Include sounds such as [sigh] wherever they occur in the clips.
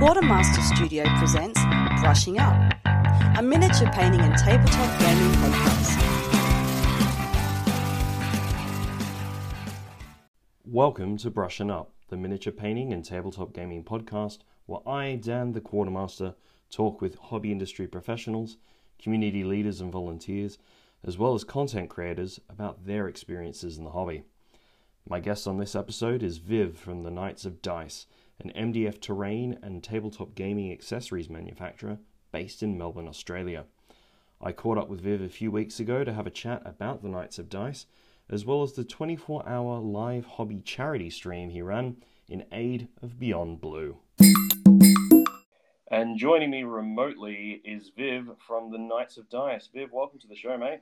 Quartermaster Studio presents Brushing Up, a miniature painting and tabletop gaming podcast. Welcome to Brushing Up, the miniature painting and tabletop gaming podcast, where I, Dan the Quartermaster, talk with hobby industry professionals, community leaders and volunteers, as well as content creators about their experiences in the hobby. My guest on this episode is Viv from the Knights of Dice, an MDF terrain and tabletop gaming accessories manufacturer based in Melbourne, Australia. I caught up with Viv a few weeks ago to have a chat about the Knights of Dice, as well as the 24 hour live hobby charity stream he ran in aid of Beyond Blue. And joining me remotely is Viv from the Knights of Dice. Viv, welcome to the show, mate.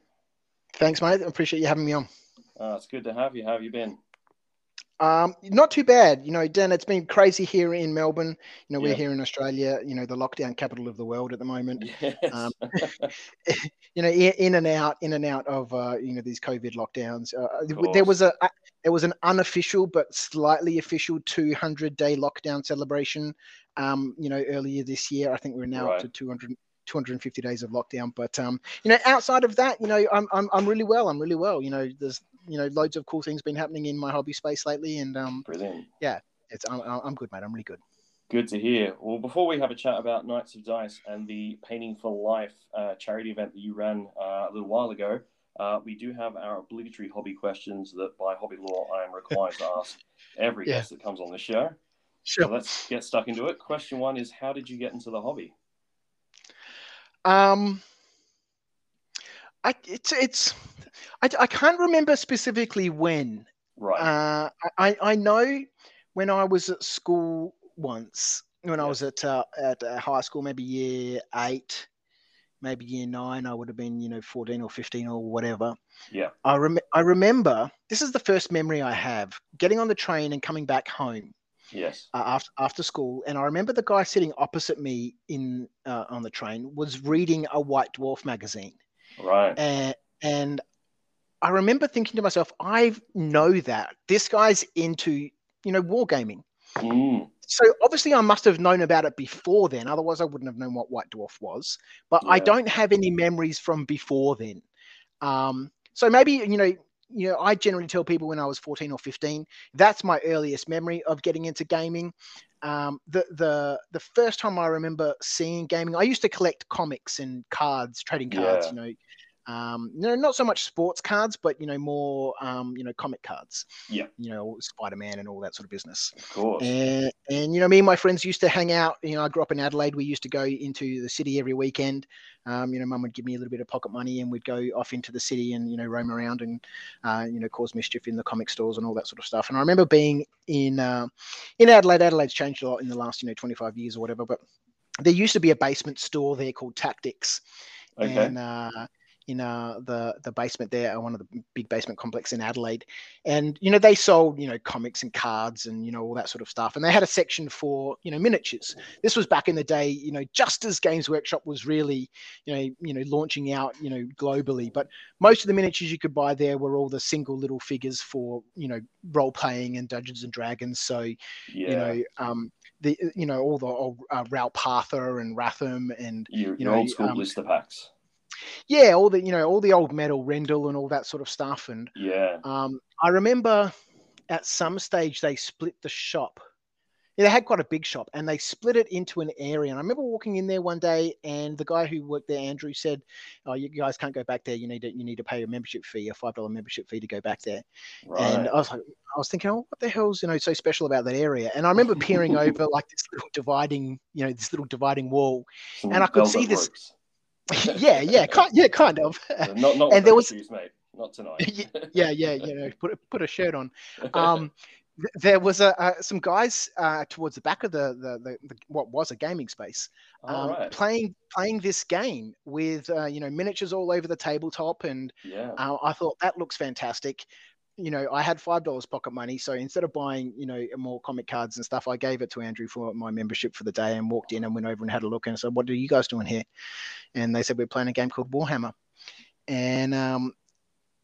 Thanks, mate. I appreciate you having me on. Uh, it's good to have you. How have you been? Um, not too bad. You know, Dan, it's been crazy here in Melbourne. You know, we're Yeah. here in Australia, you know, the lockdown capital of the world at the moment. Yes. Um, [laughs] you know, in, in and out, in and out of, uh, you know, these COVID lockdowns. Uh, there was a, a- there was an unofficial but slightly official 200 day lockdown celebration. Um, you know, earlier this year, I think we're now Right. up to 200. 250 days of lockdown but um you know outside of that you know I'm, I'm i'm really well i'm really well you know there's you know loads of cool things been happening in my hobby space lately and um Brilliant. Yeah, it's I'm, I'm good, mate. I'm really good. Good to hear. Well, before we have a chat about Knights of Dice and the Painting for Life uh, charity event that you ran uh, a little while ago, uh, we do have our obligatory hobby questions that by hobby law I am required to ask [laughs] every Yeah. guest that comes on the show. Sure. So let's get stuck into it. Question one is How did you get into the hobby? Um, I it's it's I, I can't remember specifically when. Right. Uh, I I know when I was at school once when I was at uh, at uh, high school, maybe year eight, maybe year nine. I would have been you know fourteen or fifteen or whatever. yeah. I rem- I remember this is the first memory I have getting on the train and coming back home. Yes. uh, after after school, and I remember the guy sitting opposite me in uh, on the train was reading a White Dwarf magazine, Right. and and I remember thinking to myself, I know that this guy's into you know wargaming. Mm, So obviously, I must have known about it before then. Otherwise, I wouldn't have known what White Dwarf was. But I don't have any memories from before then. Um, so maybe you know, you know, I generally tell people when I was 14 or 15, that's my earliest memory of getting into gaming. Um, the the the first time I remember seeing gaming, I used to collect comics and cards, trading cards. Yeah. You know. Um, you know, not so much sports cards, but you know, more um, you know, comic cards. Yeah. You know, Spider Man and all that sort of business. of course. And, and you know, me and my friends used to hang out. You know, I grew up in Adelaide. We used to go into the city every weekend. Um, you know, mum would give me a little bit of pocket money, and we'd go off into the city and you know roam around and uh, you know cause mischief in the comic stores and all that sort of stuff. And I remember being in uh, in Adelaide. Adelaide's changed a lot in the last you know 25 years or whatever, but there used to be a basement store there called Tactics okay. and uh, in uh, the the basement there, uh, one of the big basement complex in Adelaide, and you know they sold you know comics and cards and you know all that sort of stuff, and they had a section for you know miniatures. This was back in the day, you know, just as Games Workshop was really you know you know launching out you know globally, but most of the miniatures you could buy there were all the single little figures for you know role playing and Dungeons and Dragons. So yeah. you know um, the you know all the old uh, Ral Partha and RAFM and your, you know, old school um, blister packs. Yeah, all the you know all the old metal Rendell and all that sort of stuff. And Yeah. um, I remember at some stage they split the shop. Yeah, they had quite a big shop, and they split it into an area. And I remember walking in there one day, and the guy who worked there, Andrew, said, "Oh, you guys can't go back there. You need to you need to pay a membership fee, a five dollar membership fee to go back there." Right. And I was like, I was thinking, oh, what the hell's you know so special about that area? And I remember peering [laughs] over like this little dividing, you know, this little dividing wall. Some and I could see this- ropes. [laughs] yeah, yeah, kind, yeah, kind of. Not not [laughs] And there was- mate. Not tonight. [laughs] yeah, yeah, know, put a- put a shirt on. Um, there was a, uh, some guys uh, towards the back of the, the, the, the what was a gaming space um, right. playing playing this game with uh, you know miniatures all over the tabletop, and Yeah. uh, I thought that looks fantastic. You know, I had five dollars pocket money, so instead of buying you know more comic cards and stuff, I gave it to Andrew for my membership for the day, and walked in and went over and had a look and said, "What are you guys doing here?" And they said we're playing a game called Warhammer, and um,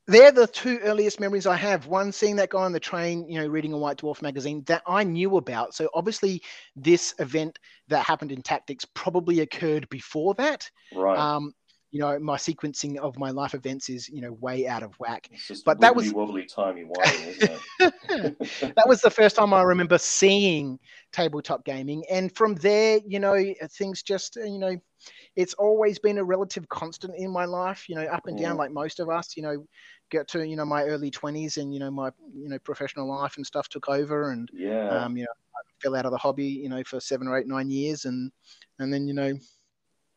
they're the two earliest memories I have. One, seeing that guy on the train, you know, reading a White Dwarf magazine that I knew about. So obviously, this event that happened in Tactics probably occurred before that. Right. Um, you know, my sequencing of my life events is, you know, way out of whack. but that was- wobbly timey wimey, that was the first time I remember seeing tabletop gaming, and from there, you know, things just, you know, it's always been a relative constant in my life. You know, up and down, Yeah. like most of us. You know, get to you know my early twenties, and you know my you know professional life and stuff took over, and yeah. um, you know, I fell out of the hobby, you know, for seven or eight, nine years, and and then you know,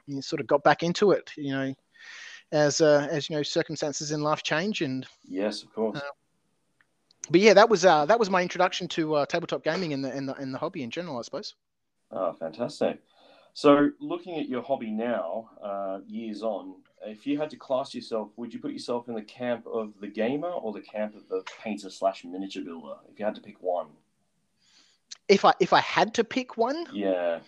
you sort of got back into it, you know, as uh, as you know, circumstances in life change, and yes, of course. uh, but yeah, that was uh, that was my introduction to uh, tabletop gaming and the and the and the hobby in general, I suppose. Oh, fantastic. So, looking at your hobby now, uh, years on, if you had to class yourself, would you put yourself in the camp of the gamer or the camp of the painter slash miniature builder? If you had to pick one, If I if I had to pick one, yeah,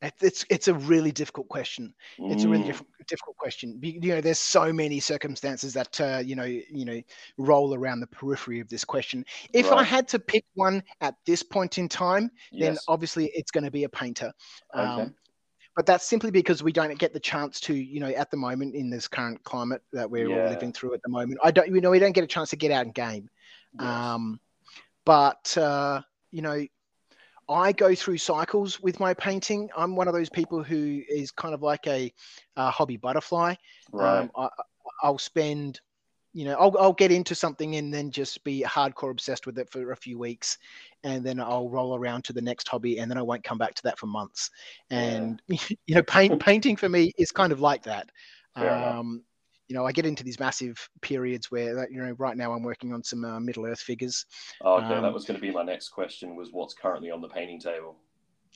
it's it's a really difficult question. It's a really Mm, diff- difficult question. You know, there's so many circumstances that uh, you know you know roll around the periphery of this question. If I had to pick one at this point in time, then obviously it's going to be a painter. okay, Um, but that's simply because we don't get the chance to, you know, at the moment in this current climate that we're Yeah. all living through at the moment. I don't, you know, we don't get a chance to get out and game. yes. Um, but uh, you know, I go through cycles with my painting. I'm one of those people who is kind of like a, uh hobby butterfly. right, Um, I, I'll spend, you know, I'll, I'll get into something and then just be hardcore obsessed with it for a few weeks, and then I'll roll around to the next hobby, and then I won't come back to that for months. Yeah. And [laughs] you know, paint painting for me is kind of like that. Um, you know, I get into these massive periods where, you know, right now I'm working on some uh, Middle Earth figures. Oh, okay, that um, was going to be my next question. Was what's currently on the painting table?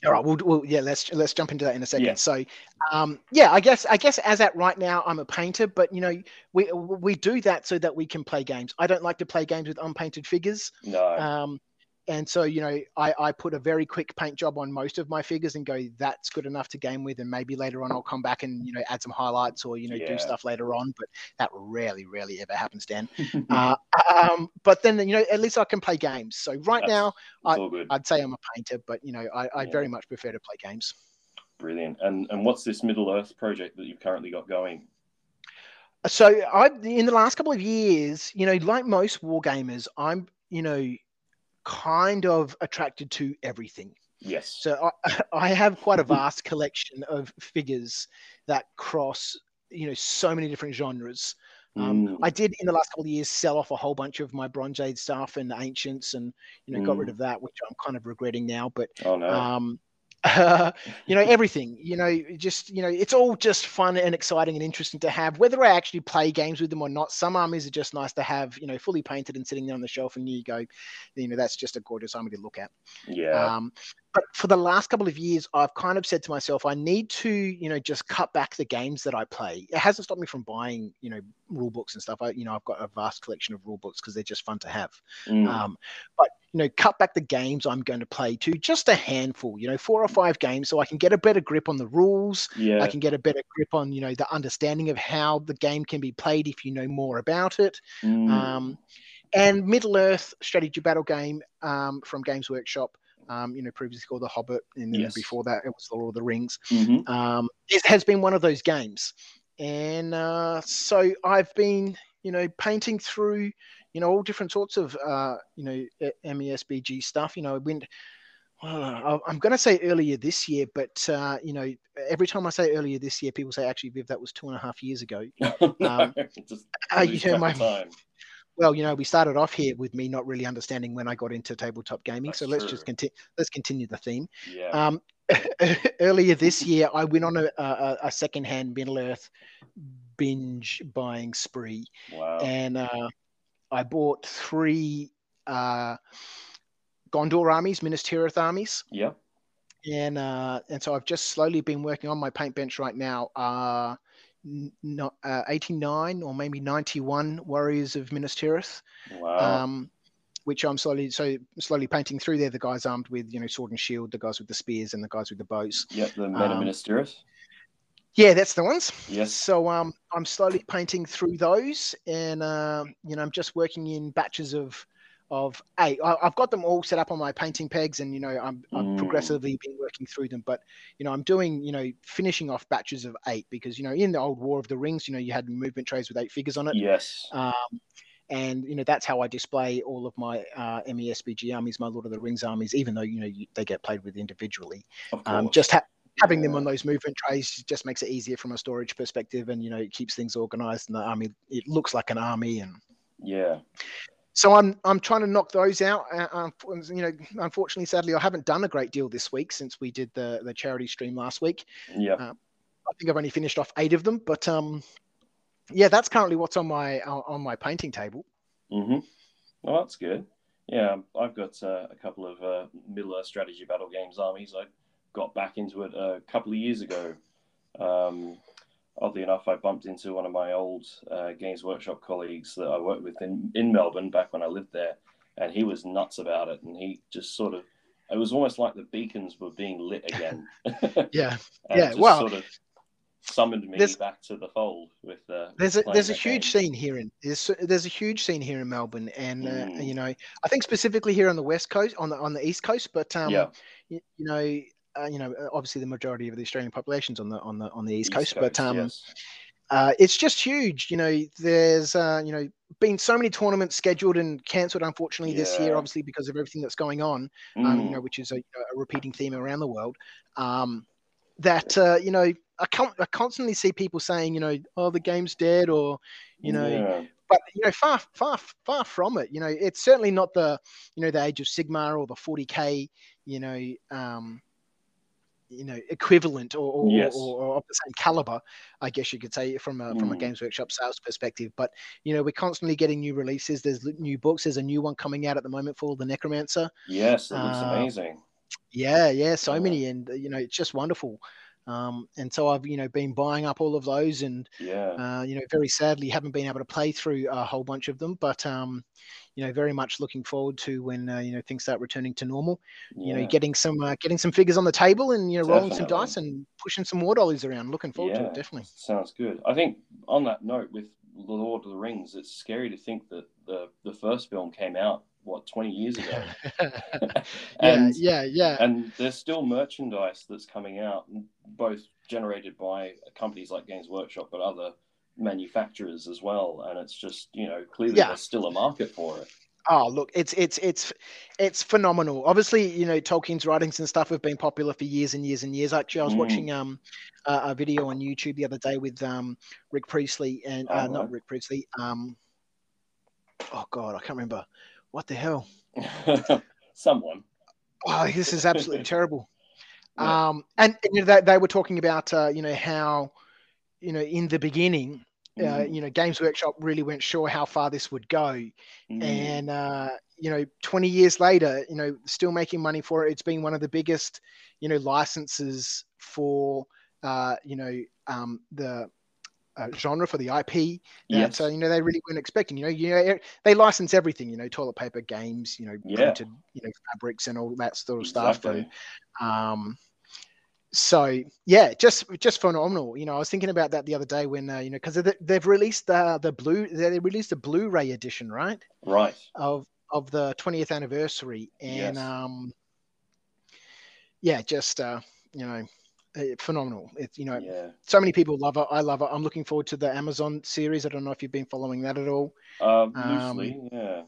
All right, we'll, we'll yeah, let's let's jump into that in a second. Yeah. So, um, yeah, I guess I guess as at right now, I'm a painter, but you know, we we do that so that we can play games. I don't like to play games with unpainted figures, No, um, and so you know, I I put a very quick paint job on most of my figures and go, that's good enough to game with, and maybe later on I'll come back and you know add some highlights or you know Yeah. do stuff later on, but that rarely rarely ever happens, Dan. [laughs] uh, um, but then you know, at least I can play games. So right That's- now, all good. I'd say I'm a painter, but you know, I, I Yeah. very much prefer to play games. Brilliant. And and what's this Middle Earth project that you've currently got going? So I, in the last couple of years, you know, like most war gamers, I'm, you know, kind of attracted to everything. Yes. So I, [laughs] I have quite a vast collection of figures that cross, you know, so many different genres. Um, Mm, I did in the last couple of years sell off a whole bunch of my Bronze Age stuff and ancients, and you know, got rid Mm. of that, which I'm kind of regretting now. But oh no. um, [laughs] you know everything you know just you know it's all just fun and exciting and interesting to have whether i actually play games with them or not some armies are just nice to have you know fully painted and sitting there on the shelf and you go you know that's just a gorgeous army to look at yeah. um, but for the last couple of years i've kind of said to myself i need to you know just cut back the games that i play it hasn't stopped me from buying you know rule books and stuff i you know i've got a vast collection of rule books because they're just fun to have Mm, um, but you know, cut back the games I'm going to play to just a handful, you know, four or five games, so I can get a better grip on the rules. yeah. I can get a better grip on, you know, the understanding of how the game can be played if you know more about it. Mm, Um, and Middle Earth strategy battle game um, from Games Workshop, um, you know, previously called The Hobbit, and then Yes. before that it was The Lord of the Rings. mhm. Um, it has been one of those games, and uh, so I've been, you know, painting through, you know, all different sorts of, uh, you know, MESBG stuff. You know, I went. Well, I'm going to say earlier this year, but uh, you know, every time I say earlier this year, people say, "Actually, Viv, that was two and a half years ago." no, [laughs] um, just Uh, you know, my, time. Well, you know, we started off here with me not really understanding when I got into tabletop gaming, That's so let's true. just continue. Let's continue the theme. Yeah. Um, [laughs] earlier this year, I went on a, a, a secondhand Middle Earth binge buying spree, wow. and uh, I bought three uh, Gondor armies, Minas Tirith armies, yeah. and uh, and so I've just slowly been working on my paint bench right now. Uh, not uh, 89 or maybe 91 warriors of Minas Tirith Wow. um, which I'm slowly so slowly painting through there. The guys armed with you know sword and shield, the guys with the spears, and the guys with the bows. yep. The Meta um, Ministeris. Yeah, that's the ones. Yes. So um, I'm slowly painting through those, and uh, you know, I'm just working in batches of of eight. I, have got them all set up on my painting pegs, and you know, I'm I've Mm. progressively been working through them. But you know, I'm doing you know finishing off batches of eight because you know, in the old War of the Rings, you know, you had movement trays with eight figures on it. Yes. Um, and you know that's how I display all of my uh, MESBG armies, my Lord of the Rings armies, even though you know you, they get played with individually. Um, just ha- having them on those movement trays just makes it easier from a storage perspective, and you know it keeps things organized, and the army it looks like an army. And Yeah. So I'm I'm trying to knock those out. Uh, um, you know, unfortunately, sadly, I haven't done a great deal this week since we did the the charity stream last week. Yeah. Uh, I think I've only finished off eight of them, but um, yeah, that's currently what's on my on my painting table. Mm-hmm. Well, that's good. Yeah, I've got uh, a couple of uh, Middle Earth strategy battle games armies. I got back into it a couple of years ago. Um, oddly enough, I bumped into one of my old uh, Games Workshop colleagues that I worked with in, in Melbourne back when I lived there, and he was nuts about it. And he just sort of, it was almost like the beacons were being lit again. [laughs] Yeah, Yeah, well, sort of summoned me back to the fold with. Uh, there's a there's a huge game. scene here in there's there's a huge scene here in Melbourne, and uh, Mm. you know I think specifically here on the west coast, on the on the east coast, but um, yeah, you, you know. Uh, you know, obviously the majority of the Australian population's on the on the on the east, coast, but um, yes. uh, it's just huge. You know, there's uh, you know been so many tournaments scheduled and cancelled, unfortunately, this year, obviously because of everything that's going on. um, you Mm. know, which is a, a repeating theme around the world. Um, that uh, you know, I, con- I constantly see people saying, you know, oh, the game's dead, or you know, Yeah. but you know, far, far, far from it. You know, it's certainly not the, you know, the Age of Sigmar or the 40k, you know, um, you know, equivalent or or, Yes. or, or of the same caliber, I guess you could say, from a from a Mm. Games Workshop sales perspective. But you know, we're constantly getting new releases. There's new books. There's a new one coming out at the moment for the Necromancer. Yes, it looks Uh, amazing. Yeah, yeah, so Yeah. many, and uh, you know, it's just wonderful. Um, and so I've you know been buying up all of those, and Yeah. uh, you know, very sadly haven't been able to play through a whole bunch of them, but um, you know, very much looking forward to when uh, you know things start returning to normal. You know, getting some uh, getting some figures on the table, and you know, rolling some dice and pushing some war dollies around. Looking forward to it, definitely. Sounds good. I think on that note, with The Lord of the Rings, it's scary to think that the the first film came out what twenty years ago, [laughs] [laughs] and yeah, yeah. and there's still merchandise that's coming out, both generated by companies like Games Workshop, but other manufacturers as well. And it's just you know clearly Yeah. there's still a market for it. Oh, look, it's it's it's it's phenomenal. Obviously, you know Tolkien's writings and stuff have been popular for years and years and years. Actually, I was Mm. watching um a, a video on YouTube the other day with um Rick Priestley and uh, Oh, not. Rick Priestley. Um, oh God, I can't remember. What the hell? [laughs] Someone. Oh, this is absolutely [laughs] terrible. Yeah. Um, and, and you know, they, they were talking about uh, you know how you know in the beginning. Uh, Mm, you know, Games Workshop really weren't sure how far this would go, mm, and uh, you know 20 years later you know still making money for it it's been one of the biggest you know licenses for uh, you know um, the uh, genre for the ip yes. uh, you know they really weren't expecting you know you know they license everything you know toilet paper games you know Yeah. printed you know fabrics and all that sort of stuff and um so yeah just just phenomenal you know i was thinking about that the other day when uh, you know because they've released uh, the blue they released a blu-ray edition right Right. of of the 20th anniversary and Yes. um yeah just uh you know phenomenal it's you know Yeah. so many people love it i love it i'm looking forward to the amazon series i don't know if you've been following that at all Uh, Um, loosely, yeah.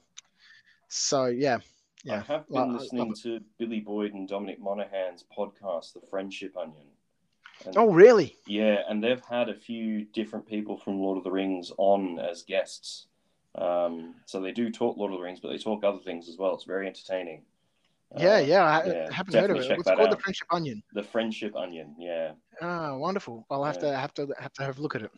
so yeah yeah. I have been listening to Billy Boyd and Dominic Monaghan's podcast, The Friendship Onion. And, oh really Yeah, and they've had a few different people from Lord of the Rings on as guests. Um, so they do talk Lord of the Rings, but they talk other things as well. It's very entertaining. Yeah Uh, yeah i yeah, haven't heard of it check what's that it called the friendship onion The Friendship Onion, yeah. ah wonderful i'll have Yeah. to have to have to have a look at it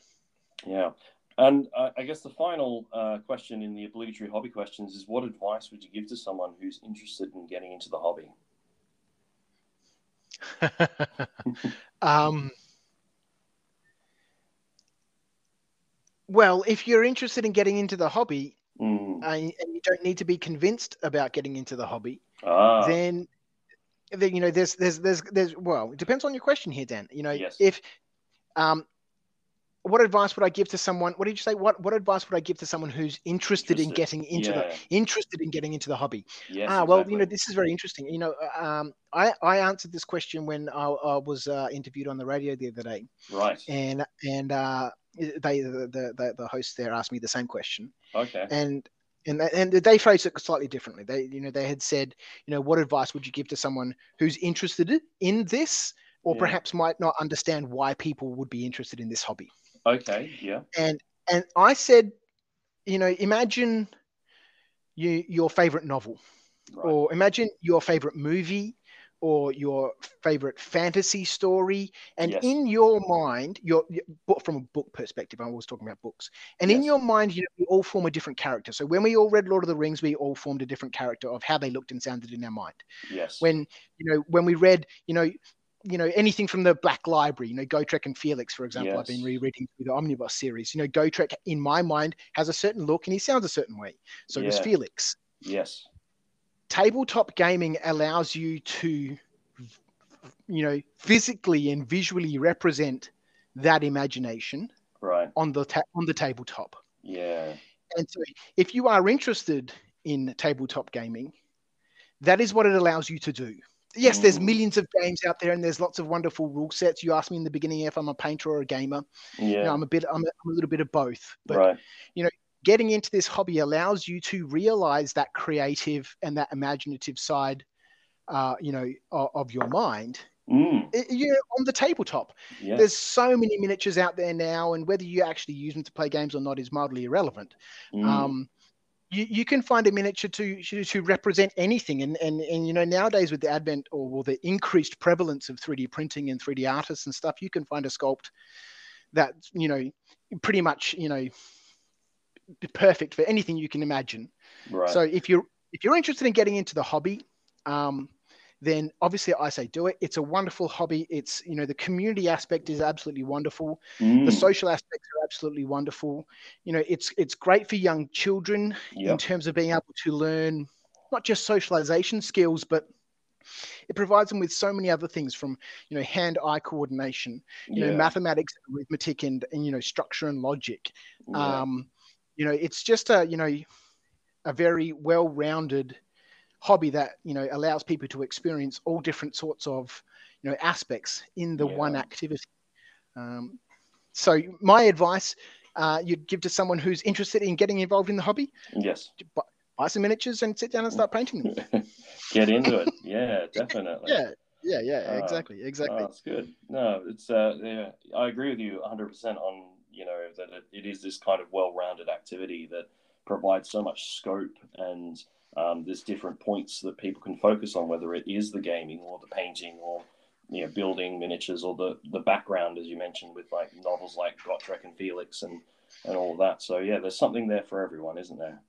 Yeah. And uh, I guess the final uh, question in the obligatory hobby questions is what advice would you give to someone who's interested in getting into the hobby? [laughs] um, well, if you're interested in getting into the hobby Mm. and you don't need to be convinced about getting into the hobby, Ah, then, then you know there's there's there's there's well, it depends on your question here, Dan. You know, Yes. if um, what advice would I give to someone? What did you say? What what advice would I give to someone who's interested, in getting into yeah. the interested in getting into the hobby? Yes. ah, well, you know, this is very interesting. You know, uh, um, I I answered this question when I, I was uh, interviewed on the radio the other day, Right. and and uh, they the, the the the host there asked me the same question, Okay. and and and they phrased it slightly differently. They you know they had said, you know, what advice would you give to someone who's interested in this, or Yeah. perhaps might not understand why people would be interested in this hobby? Okay. Yeah. and and I said, you know, imagine you your favorite novel, Right. or imagine your favorite movie, or your favorite fantasy story, and Yes. in your mind, your from a book perspective, I'm always talking about books, and in your mind, you know, we all form a different character. So when we all read Lord of the Rings, we all formed a different character of how they looked and sounded in our mind yes. when you know when we read you know you know anything from the black library you know gotrek and felix for example Yes. i've been Yes. rereading through the omnibus series you know gotrek in my mind has a certain look and he sounds a certain way so does felix yes. Tabletop gaming allows you to you know physically and visually represent that imagination Right. on the ta- on the tabletop Yeah. and so if you are interested in tabletop gaming, that is what it allows you to do. Yes, there's Mm. millions of games out there and there's lots of wonderful rule sets. You asked me in the beginning if I'm a painter or a gamer. Yeah. You know, I'm a bit I'm a, I'm a little bit of both. But right. Getting into this hobby allows you to realize that creative and that imaginative side uh, you know, of, of your mind. Mm. you know, on the tabletop. There's so many miniatures out there now, and whether you actually use them to play games or not is mildly irrelevant. Mm. um, you, you can find a miniature to, to to represent anything and, and and you know nowadays with the advent or well, the increased prevalence of 3d printing and 3d artists and stuff you can find a sculpt that you know pretty much you know perfect for anything you can imagine right. so if you're if you're interested in getting into the hobby um, then obviously i say do it it's a wonderful hobby it's you know the community aspect is absolutely wonderful Mm. the social aspects are absolutely wonderful you know it's it's great for young children in terms of being able to learn not just socialization skills but it provides them with so many other things from you know hand eye coordination you yeah. know mathematics arithmetic and, and you know structure and logic yeah. um you know it's just a you know a very well-rounded hobby that you know allows people to experience all different sorts of you know aspects in the one activity um, so my advice uh, you'd give to someone who's interested in getting involved in the hobby yes. buy, buy some miniatures and sit down and start painting them [laughs] Get into it. Yeah, [laughs] definitely. yeah yeah yeah Ah, exactly exactly Oh, that's good. No, it's uh, yeah, I agree with you 100 percent on you know that it, it is this kind of well-rounded activity that provides so much scope and um, there's different points that people can focus on, whether it is the gaming or the painting or you know building miniatures or the the background, as you mentioned, with like novels like Gotrek and Felix and and all of that. So yeah, there's something there for everyone, isn't there?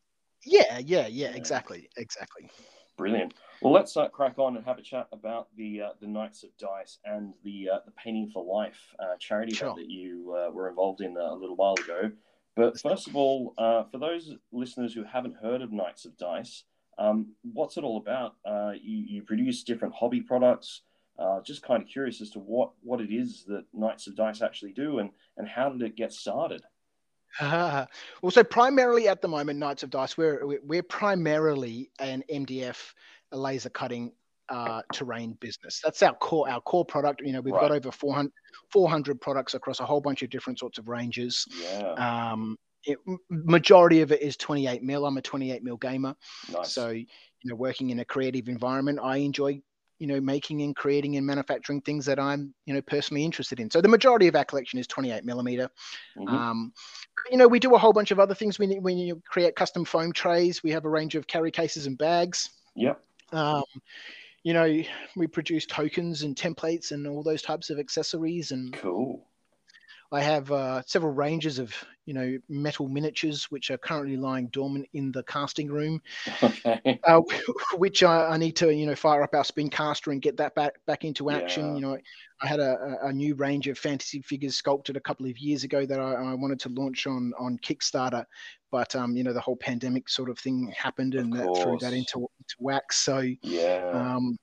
yeah yeah yeah Yeah. exactly exactly Brilliant. Well, let's uh, crack on and have a chat about the uh, the Knights of Dice and the uh, the Painting for Life uh, charity Sure. that you uh, were involved in uh, a little while ago. But first of all, uh, for those listeners who haven't heard of Knights of Dice, um, what's it all about? Uh, you, you produce different hobby products. Uh, just kind of curious as to what, what it is that Knights of Dice actually do and, and how did it get started? Ah, [laughs] well, so primarily at the moment, Knights of Dice, we're- we're primarily an MDF, a laser cutting uh, terrain business. That's our core our core product. You know, we've got over 400, 400 products across a whole bunch of different sorts of ranges. Yeah, Um, it, majority of it is 28 mil. I'm a 28 mil gamer, nice. so you know, working in a creative environment, I enjoy you know making and creating and manufacturing things that I'm you know personally interested in. So the majority of our collection is 28 millimeter. Mhm. Um, you know, we do a whole bunch of other things. We we you create custom foam trays. We have a range of carry cases and bags. Yep. Um, you know, we produce tokens and templates and all those types of accessories. And Cool. I have uh, several ranges of you know metal miniatures which are currently lying dormant in the casting room, Okay. uh, [laughs] which I, I need to you know fire up our spin caster and get that back back into action. Yeah. You know, I had a, a new range of fantasy figures sculpted a couple of years ago that I, I wanted to launch on on Kickstarter, but um, you know the whole pandemic sort of thing happened and that threw that into, into wax. So Yeah. um,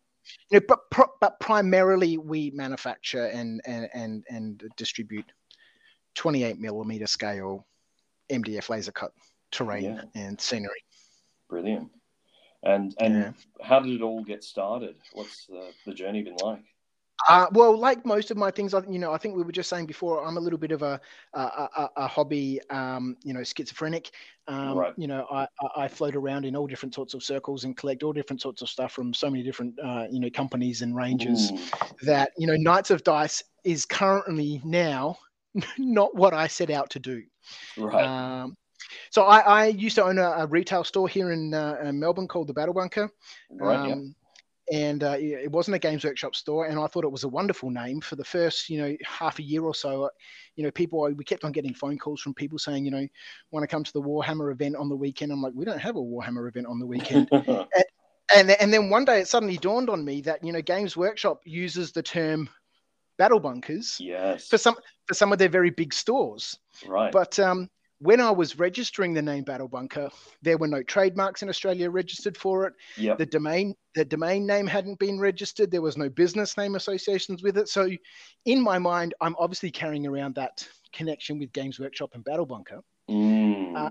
you know, but but primarily we manufacture and and and, and distribute 28 millimeter scale MDF laser cut terrain Yeah. and scenery. Brilliant. And and Yeah. how did it all get started? What's the, the journey been like? Uh, well, like most of my things, I, you know, I think we were just saying before, I'm a little bit of a a, a, a hobby, um, you know, schizophrenic. Um, Right. You know, I, I- float around in all different sorts of circles and collect all different sorts of stuff from so many different, uh, you know, companies and ranges. Mm, That you know, Knights of Dice is currently now [laughs] not what I set out to do. right. Um, so I, I used to own a, a retail store here in, uh, in Melbourne called the Battle Bunker. right. yeah. Um, and uh, it wasn't a Games Workshop store, and I thought it was a wonderful name for the first, you know, half a year or so. uh, You know, people we kept on getting phone calls from people saying, you know, want to come to the Warhammer event on the weekend. I'm like, we don't have a Warhammer event on the weekend. [laughs] and and then one day it suddenly dawned on me that you know Games Workshop uses the term battle bunkers yes. for some for some of their very big stores. Right. But um, when I was registering the name Battle Bunker, there were no trademarks in Australia registered for it. yep. The domain the domain name hadn't been registered. There was no business name associations with it. So, in my mind, I'm obviously carrying around that connection with Games Workshop and Battle Bunker. Mm, uh,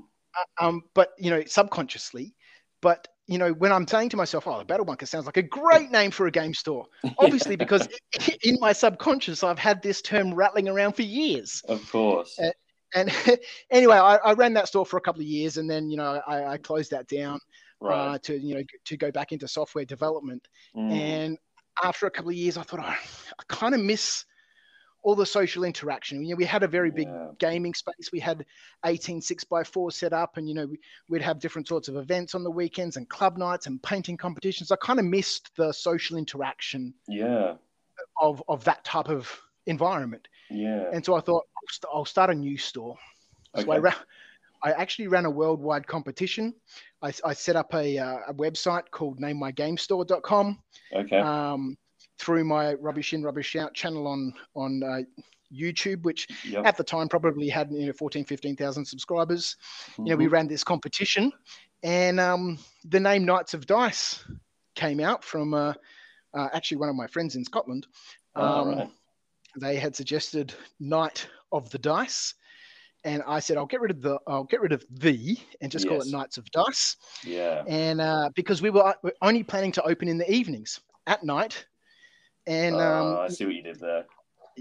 Um, but you know, subconsciously. But you know, when I'm saying to myself, "Oh, the Battle Bunker sounds like a great name for a game store," [laughs] obviously because [laughs] in my subconscious, I've had this term rattling around for years. of course. uh, And [laughs] anyway, I, I ran that store for a couple of years, and then you know I, I closed that down right. uh, to you know to go back into software development. Mm, And after a couple of years, I thought oh, I kind of miss all the social interaction. You know, we had a very big Yeah. gaming space. We had 18 six by four set up, and you know we, we'd have different sorts of events on the weekends and club nights and painting competitions. I kind of missed the social interaction yeah. of of that type of environment. Yeah. And so I thought I'll, st- I'll start a new store. So I, Okay. ra- I actually ran a worldwide competition. I, I set up a, uh, a website called namemygamestore.com Okay. um, through my Rubbish In, Rubbish Out channel on, on uh, YouTube, which yep. at the time probably had you know 14, 15,000 subscribers. You know, we Mhm. ran this competition and um, the name Knights of Dice came out from uh, uh, actually one of my friends in Scotland. Um, right. They had suggested Knight of the Dice. And I said, I'll get rid of the, I'll get rid of the, and just call it Knights of Dice. Yeah. And uh, because we were we're only planning to open in the evenings at night, and Oh, I um, see what you did there.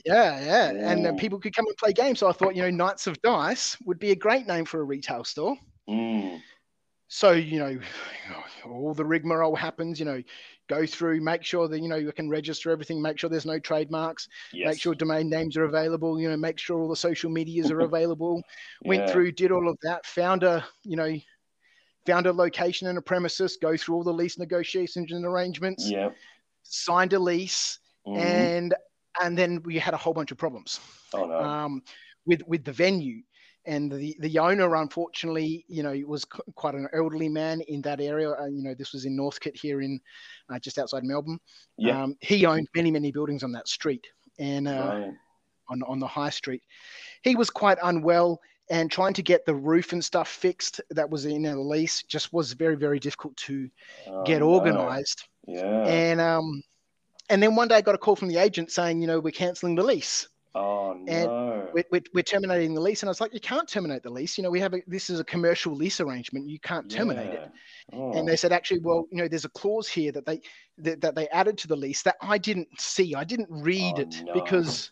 yeah, yeah, and uh, people could come and play games. So I thought, you know, Knights of Dice would be a great name for a retail store. Mm, So you know, all the rigmarole happens. You know, go through, make sure that you know you can register everything, make sure there's no trademarks, yes. make sure domain names are available. You know, make sure all the social medias are [laughs] available. Went through, did all of that, found a you know, found a location and a premises, go through all the lease negotiations and arrangements, Yeah. Signed a lease, Mhm. and and then we had a whole bunch of problems oh no. um, with with the venue. And the, the owner, unfortunately, you know, was qu- quite an elderly man in that area. Uh, you know, this was in Northcote here in uh, just outside Melbourne. yeah. Um, he owned many, many buildings on that street and uh, on, on the high street. He was quite unwell and trying to get the roof and stuff fixed that was in the lease just was very, very difficult to Oh, get no. Yeah. And um, and then one day I got a call from the agent saying, you know, we're canceling the lease. oh no. we're, we're, we're terminating the lease. And I was like, you can't terminate the lease. You know, we have a, this is a commercial lease arrangement. You can't terminate it. Oh. And they said, actually, well, you know, there's a clause here that they that, that they added to the lease that I didn't see. I didn't read Oh, it no. because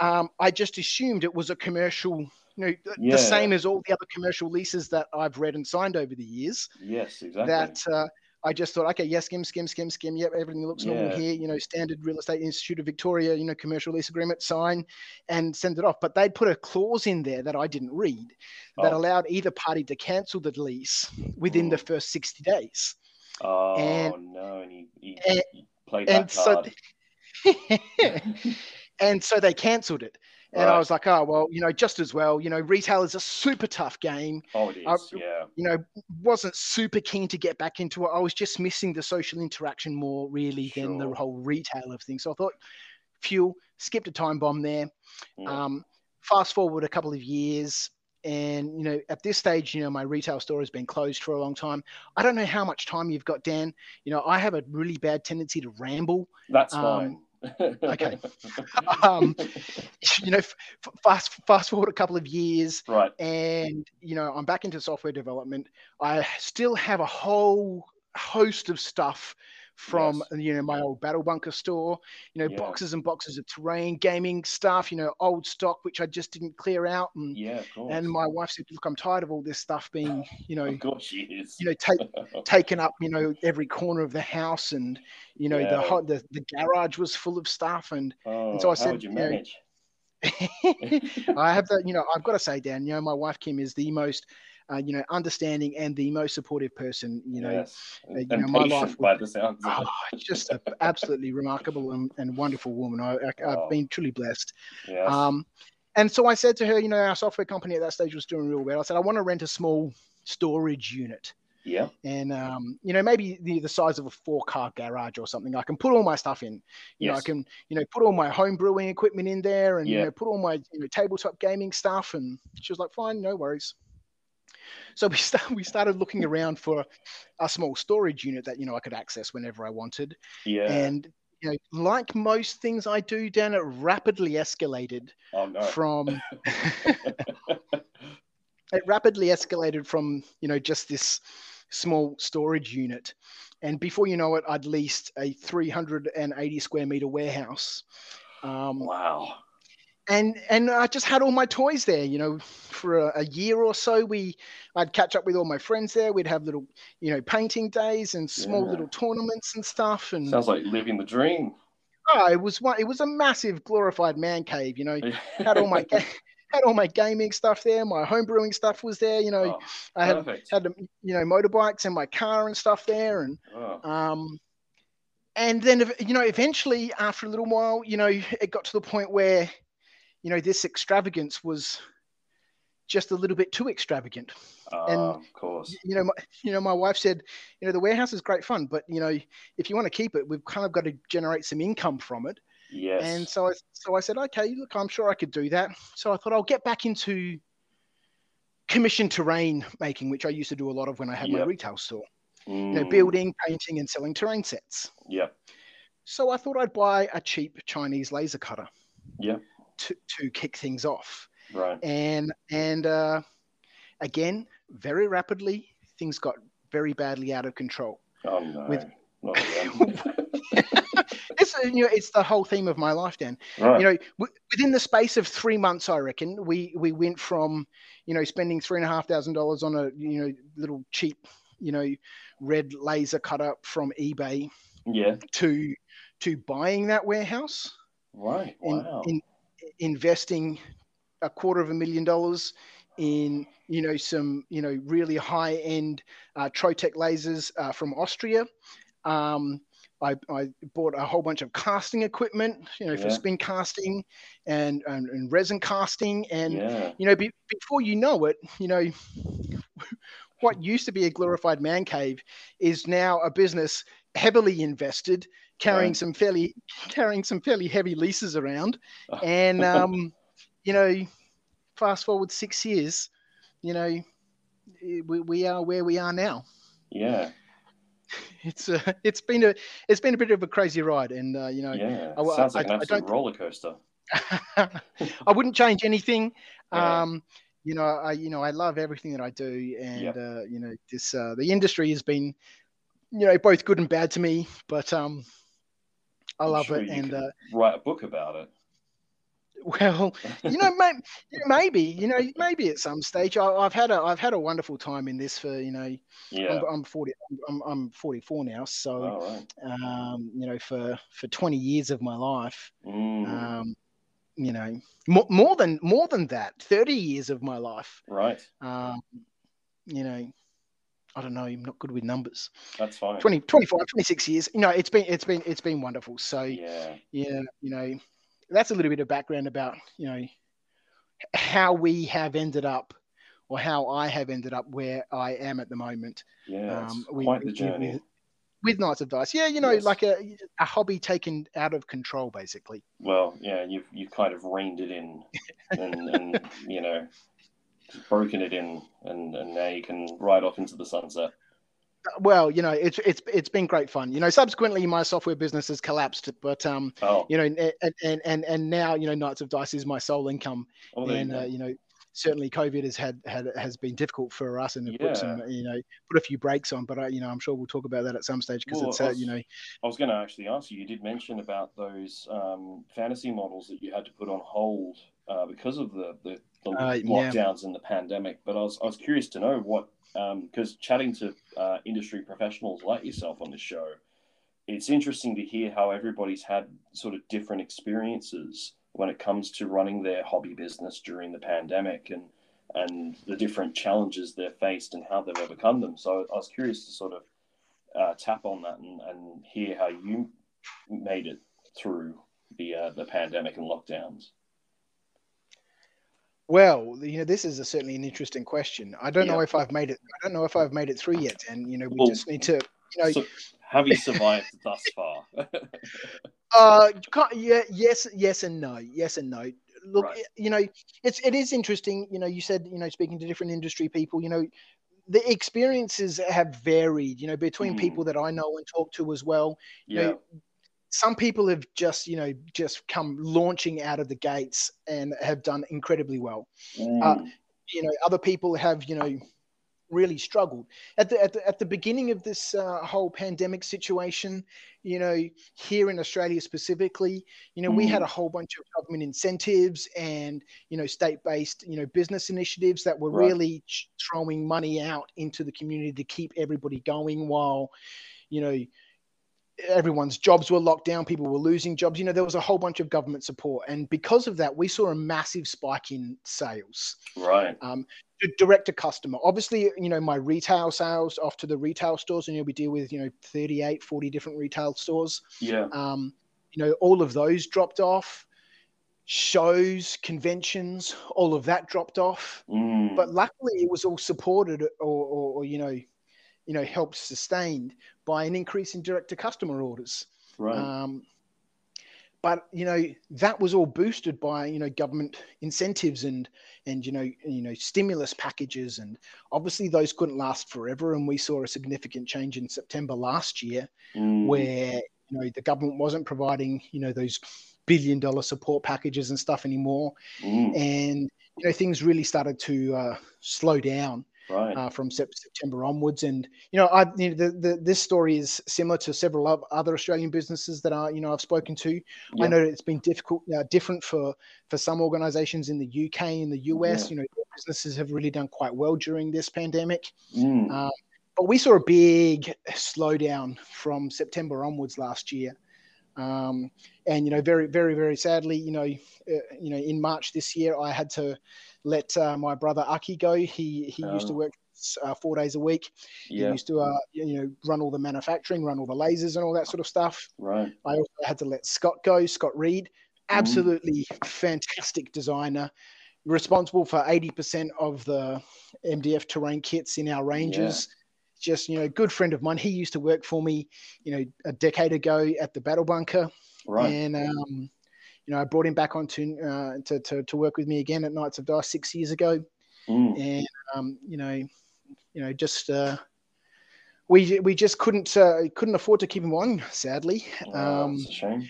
um, I just assumed it was a commercial. You know, the, Yeah. the same as all the other commercial leases that I've read and signed over the years. yes, exactly. That uh, I just thought, okay, yes, skim, skim, skim, skim. Yep, everything looks normal Yeah. here. You know, standard Real Estate Institute of Victoria, you know, commercial lease agreement, sign and send it off. But they'd put a clause in there that I didn't read that Oh. allowed either party to cancel the lease within the first 60 days. oh and- no, and he, he, and- he played and that so- card. [laughs] and so they cancelled it. And Right. I was like, oh, well, you know, just as well. You know, retail is a super tough game. oh, it is. I- yeah. You know, wasn't super keen to get back into it. I was just missing the social interaction more, really, than the whole retail of things. So I thought, fuel, skipped a time bomb there. Mm. Um, fast forward a couple of years, and you know at this stage you know my retail store has been closed for a long time i don't know how much time you've got dan you know i have a really bad tendency to ramble That's fine. Okay. [laughs] um, you know f- fast fast forward a couple of years right. and you know i'm back into software development i still have a whole host of stuff from Yes. you know my old battle bunker store you know Yeah. boxes and boxes of terrain gaming stuff you know old stock which i just didn't clear out and Yeah, and my wife said look i'm tired of all this stuff being you know [laughs] of course she is. you know take [laughs] taken up you know every corner of the house and you know Yeah. the hot the, the garage was full of stuff and oh, so I how said, you you know, manage? [laughs] I have that, you know, I've got to say, Dan, you know, my wife Kim is the most, uh, you know, understanding and the most supportive person, you know, yes. uh, you and know, my life by the sounds oh, just an absolutely remarkable and, and wonderful woman. I, I, Oh. I've been truly blessed. Yes. Um, and so I said to her, you know, our software company at that stage was doing real well. I said, I want to rent a small storage unit. yeah. And um, you know, maybe the, the size of a four-car garage or something. I can put all my stuff in. You know, I can, you know, put all my home brewing equipment in there and you know, put all my you know tabletop gaming stuff. And she was like, fine, no worries. So we [laughs] start, we started looking around for a small storage unit that you know I could access whenever I wanted. Yeah. And you know, like most things I do, Dan, it rapidly escalated oh no. from [laughs] [laughs] it rapidly escalated from you know just this small storage unit and before you know it i'd leased a 380 square meter warehouse um, wow. And and i just had all my toys there you know for a, a year or so we i'd catch up with all my friends there we'd have little you know painting days and small Yeah. little tournaments and stuff and Sounds like living the dream. oh, it was one it was a massive glorified man cave you know [laughs] had all my had all my gaming stuff there. My home brewing stuff was there. You know, Oh, I had had you know motorbikes and my car and stuff there, and Oh, um, and then you know eventually after a little while, you know, it got to the point where you know this extravagance was just a little bit too extravagant. ah, and- of course. You know, my, you know, my wife said, you know, the warehouse is great fun, but you know, if you want to keep it, we've kind of got to generate some income from it. Yes. And so I so I said, okay, look, I'm sure I could do that. So I thought I'll get back into commission terrain making, which I used to do a lot of when I had my retail store. You know, Mm, building, painting, and selling terrain sets. Yeah. So I thought I'd buy a cheap Chinese laser cutter Yep. To, to kick things off. Right. And and uh, again, very rapidly, things got very badly out of control. Oh no. with-. [laughs] It's you know, it's the whole theme of my life, Dan. right. you know w- within the space of three months i reckon we we went from you know spending three and a half thousand dollars on a you know little cheap you know red laser cutter from ebay yeah. to to buying that warehouse Right. in, Wow. in investing a quarter of a million dollars in you know some you know really high end uh, Trotec lasers uh, from Austria. Um, I, I bought a whole bunch of casting equipment, you know, for spin casting and, and and resin casting, and yeah. you know, be, before you know it, you know, what used to be a glorified man cave is now a business heavily invested, carrying Right. some fairly [laughs] carrying some fairly heavy leases around, and [laughs] um, you know, fast forward six years, you know, we, we are where we are now. yeah. [laughs] It's uh, it's been a it's been a bit of a crazy ride, and uh, you know, Yeah. I- Sounds like I- an I absolute don't- roller coaster. I wouldn't change anything. Yeah. Um, you know, I you know I love everything that I do, and Yeah. uh, you know this uh, the industry has been, you know, both good and bad to me, but um, I love sure it, and uh, write a book about it. well, you know, may, maybe you know maybe at some stage I, I've had a I've had a wonderful time in this for you know yeah. I'm, I'm 40 I'm, I'm 44 now, so right. um, you know for for 20 years of my life. Mm, um, you know more, more than more than that 30 years of my life right. um, you know i don't know i'm not good with numbers That's fine. 20 25 26 years you know it's been it's been it's been wonderful so Yeah. yeah you know that's a little bit of background about you know how we have ended up or how i have ended up where i am at the moment Yeah. Um, we- quite the journey. with, with Knights of Dice yeah you know Yes. like a, a hobby taken out of control basically Well, yeah, you've you've kind of reined it in, and, and you know, broken it in, and and now you can ride off into the sunset. Well, you know, it's it's it's been great fun. You know, subsequently my software business has collapsed, but um, Oh, you know, and and and and now you know, Knights of Dice is my sole income, oh, there you and uh, you know, certainly COVID has had had has been difficult for us and it put some you know put a few brakes on. But I, you know, I'm sure we'll talk about that at some stage because Well, it's I uh, you know, I was going to actually ask you. You did mention about those um, fantasy models that you had to put on hold uh, because of the the, the Uh, yeah. lockdowns and the pandemic. But I was I was curious to know what because chatting to uh, industry professionals like yourself on this show, it's interesting to hear how everybody's had sort of different experiences when it comes to running their hobby business during the pandemic and and the different challenges they've faced and how they've overcome them. So I was curious to sort of uh, tap on that and, and hear how you made it through the uh, the pandemic and lockdowns. Well, you know, this is a, certainly an interesting question. I don't know if I've made it. I don't know if I've made it through yet, and you know, we Well, just need to. You know, So, have you survived thus far? [laughs] Uh, can't- yeah, yes, yes, and no, yes and no. Look, Right. you know, it's it is interesting. You know, you said you know speaking to different industry people. You know, the experiences have varied. You know, between Mm. people that I know and talk to as well. You yeah, know, some people have just you know just come launching out of the gates and have done incredibly well. Mm, You know, other people have you know really struggled at the at the, at the beginning of this uh, whole pandemic situation. You know, here in Australia specifically, you know, we had Mm. a whole bunch of government incentives and you know state-based you know business initiatives that were Right. really throwing money out into the community to keep everybody going while you know everyone's jobs were locked down people were losing jobs you know there was a whole bunch of government support. And because of that we saw a massive spike in sales. Right. um, direct to customer. Obviously you know my retail sales off to the retail stores and you know we deal with you know 38 40 different retail stores. Yeah. um, you know all of those dropped off. Shows conventions all of that dropped off. Mm, but luckily it was all supported or, or, or you know you know helped sustained by an increase in direct to customer orders. Right. um, but you know that was all boosted by you know government incentives and and you know you know stimulus packages. And obviously those couldn't last forever. And we saw a significant change in September last year Mm, where you know the government wasn't providing you know those billion dollar support packages and stuff anymore. Mm, and you know things really started to uh, slow down right. uh, from September onwards. And you know, I you know, the, the, this story is similar to several other Australian businesses that are you know I've spoken to. Yeah. I know it's been difficult, uh, different for for some organisations in the UK in the US. Yeah. You know, businesses have really done quite well during this pandemic. Mm, Uh, but we saw a big slowdown from September onwards last year. Um, and you know, very, very, very sadly, you know, uh, you know, in March this year, I had to let uh, my brother Aki go. He he used to Oh. work uh, four days a week. He used to uh, you know run all the manufacturing, run all the lasers, and all that sort of stuff. Right. I also had to let Scott go, Scott Reed, Mm. absolutely fantastic designer, responsible for 80% of the MDF terrain kits in our ranges. Just, you know, good friend of mine. He used to work for me, you know, a decade ago at the Battle Bunker. Right. And, um, you know, I brought him back on to, uh, to, to, to work with me again at Knights of Dice six years ago. Mm, And, um, you know, you know, just, uh, we, we just couldn't uh, couldn't afford to keep him on, sadly. wow, Um, shame.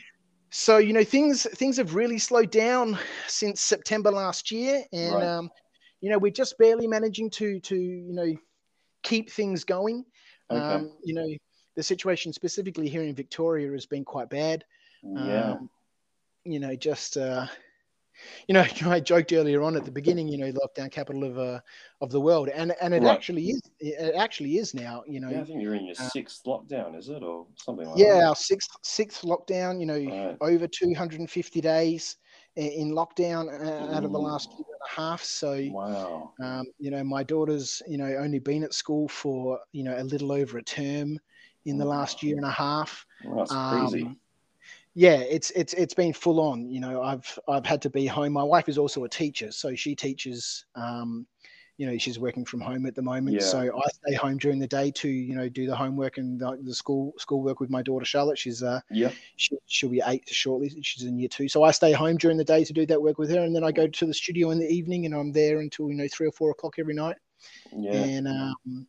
so you know things things have really slowed down since September last year, and Right. um, you know we're just barely managing to to you know keep things going. Okay. Um, you know the situation specifically here in Victoria has been quite bad. yeah. Um, you know, just uh, you know, [laughs] I joked earlier on at the beginning. You know, lockdown capital of uh, of the world, and and it Right. actually is. It actually is now. You know, yeah. I think you're in your uh, sixth lockdown, is it, or something like yeah, that? our sixth sixth lockdown. You know, Right. over 250 days in lockdown uh, out of the last year and a half. So, Wow. um, you know, my daughter's, you know, only been at school for, you know, a little over a term in the last year and a half. Well, that's crazy. Yeah, it's it's it's been full on. You know, I've I've had to be home. My wife is also a teacher, so she teaches, um, you know she's working from home at the moment Yeah. so i stay home during the day to you know do the homework and the, the school school work with my daughter charlotte she's uh yeah, she, she'll be eight shortly she's in year two so i stay home during the day to do that work with her and then i go to the studio in the evening and i'm there until you know three or four o'clock every night Yeah. and um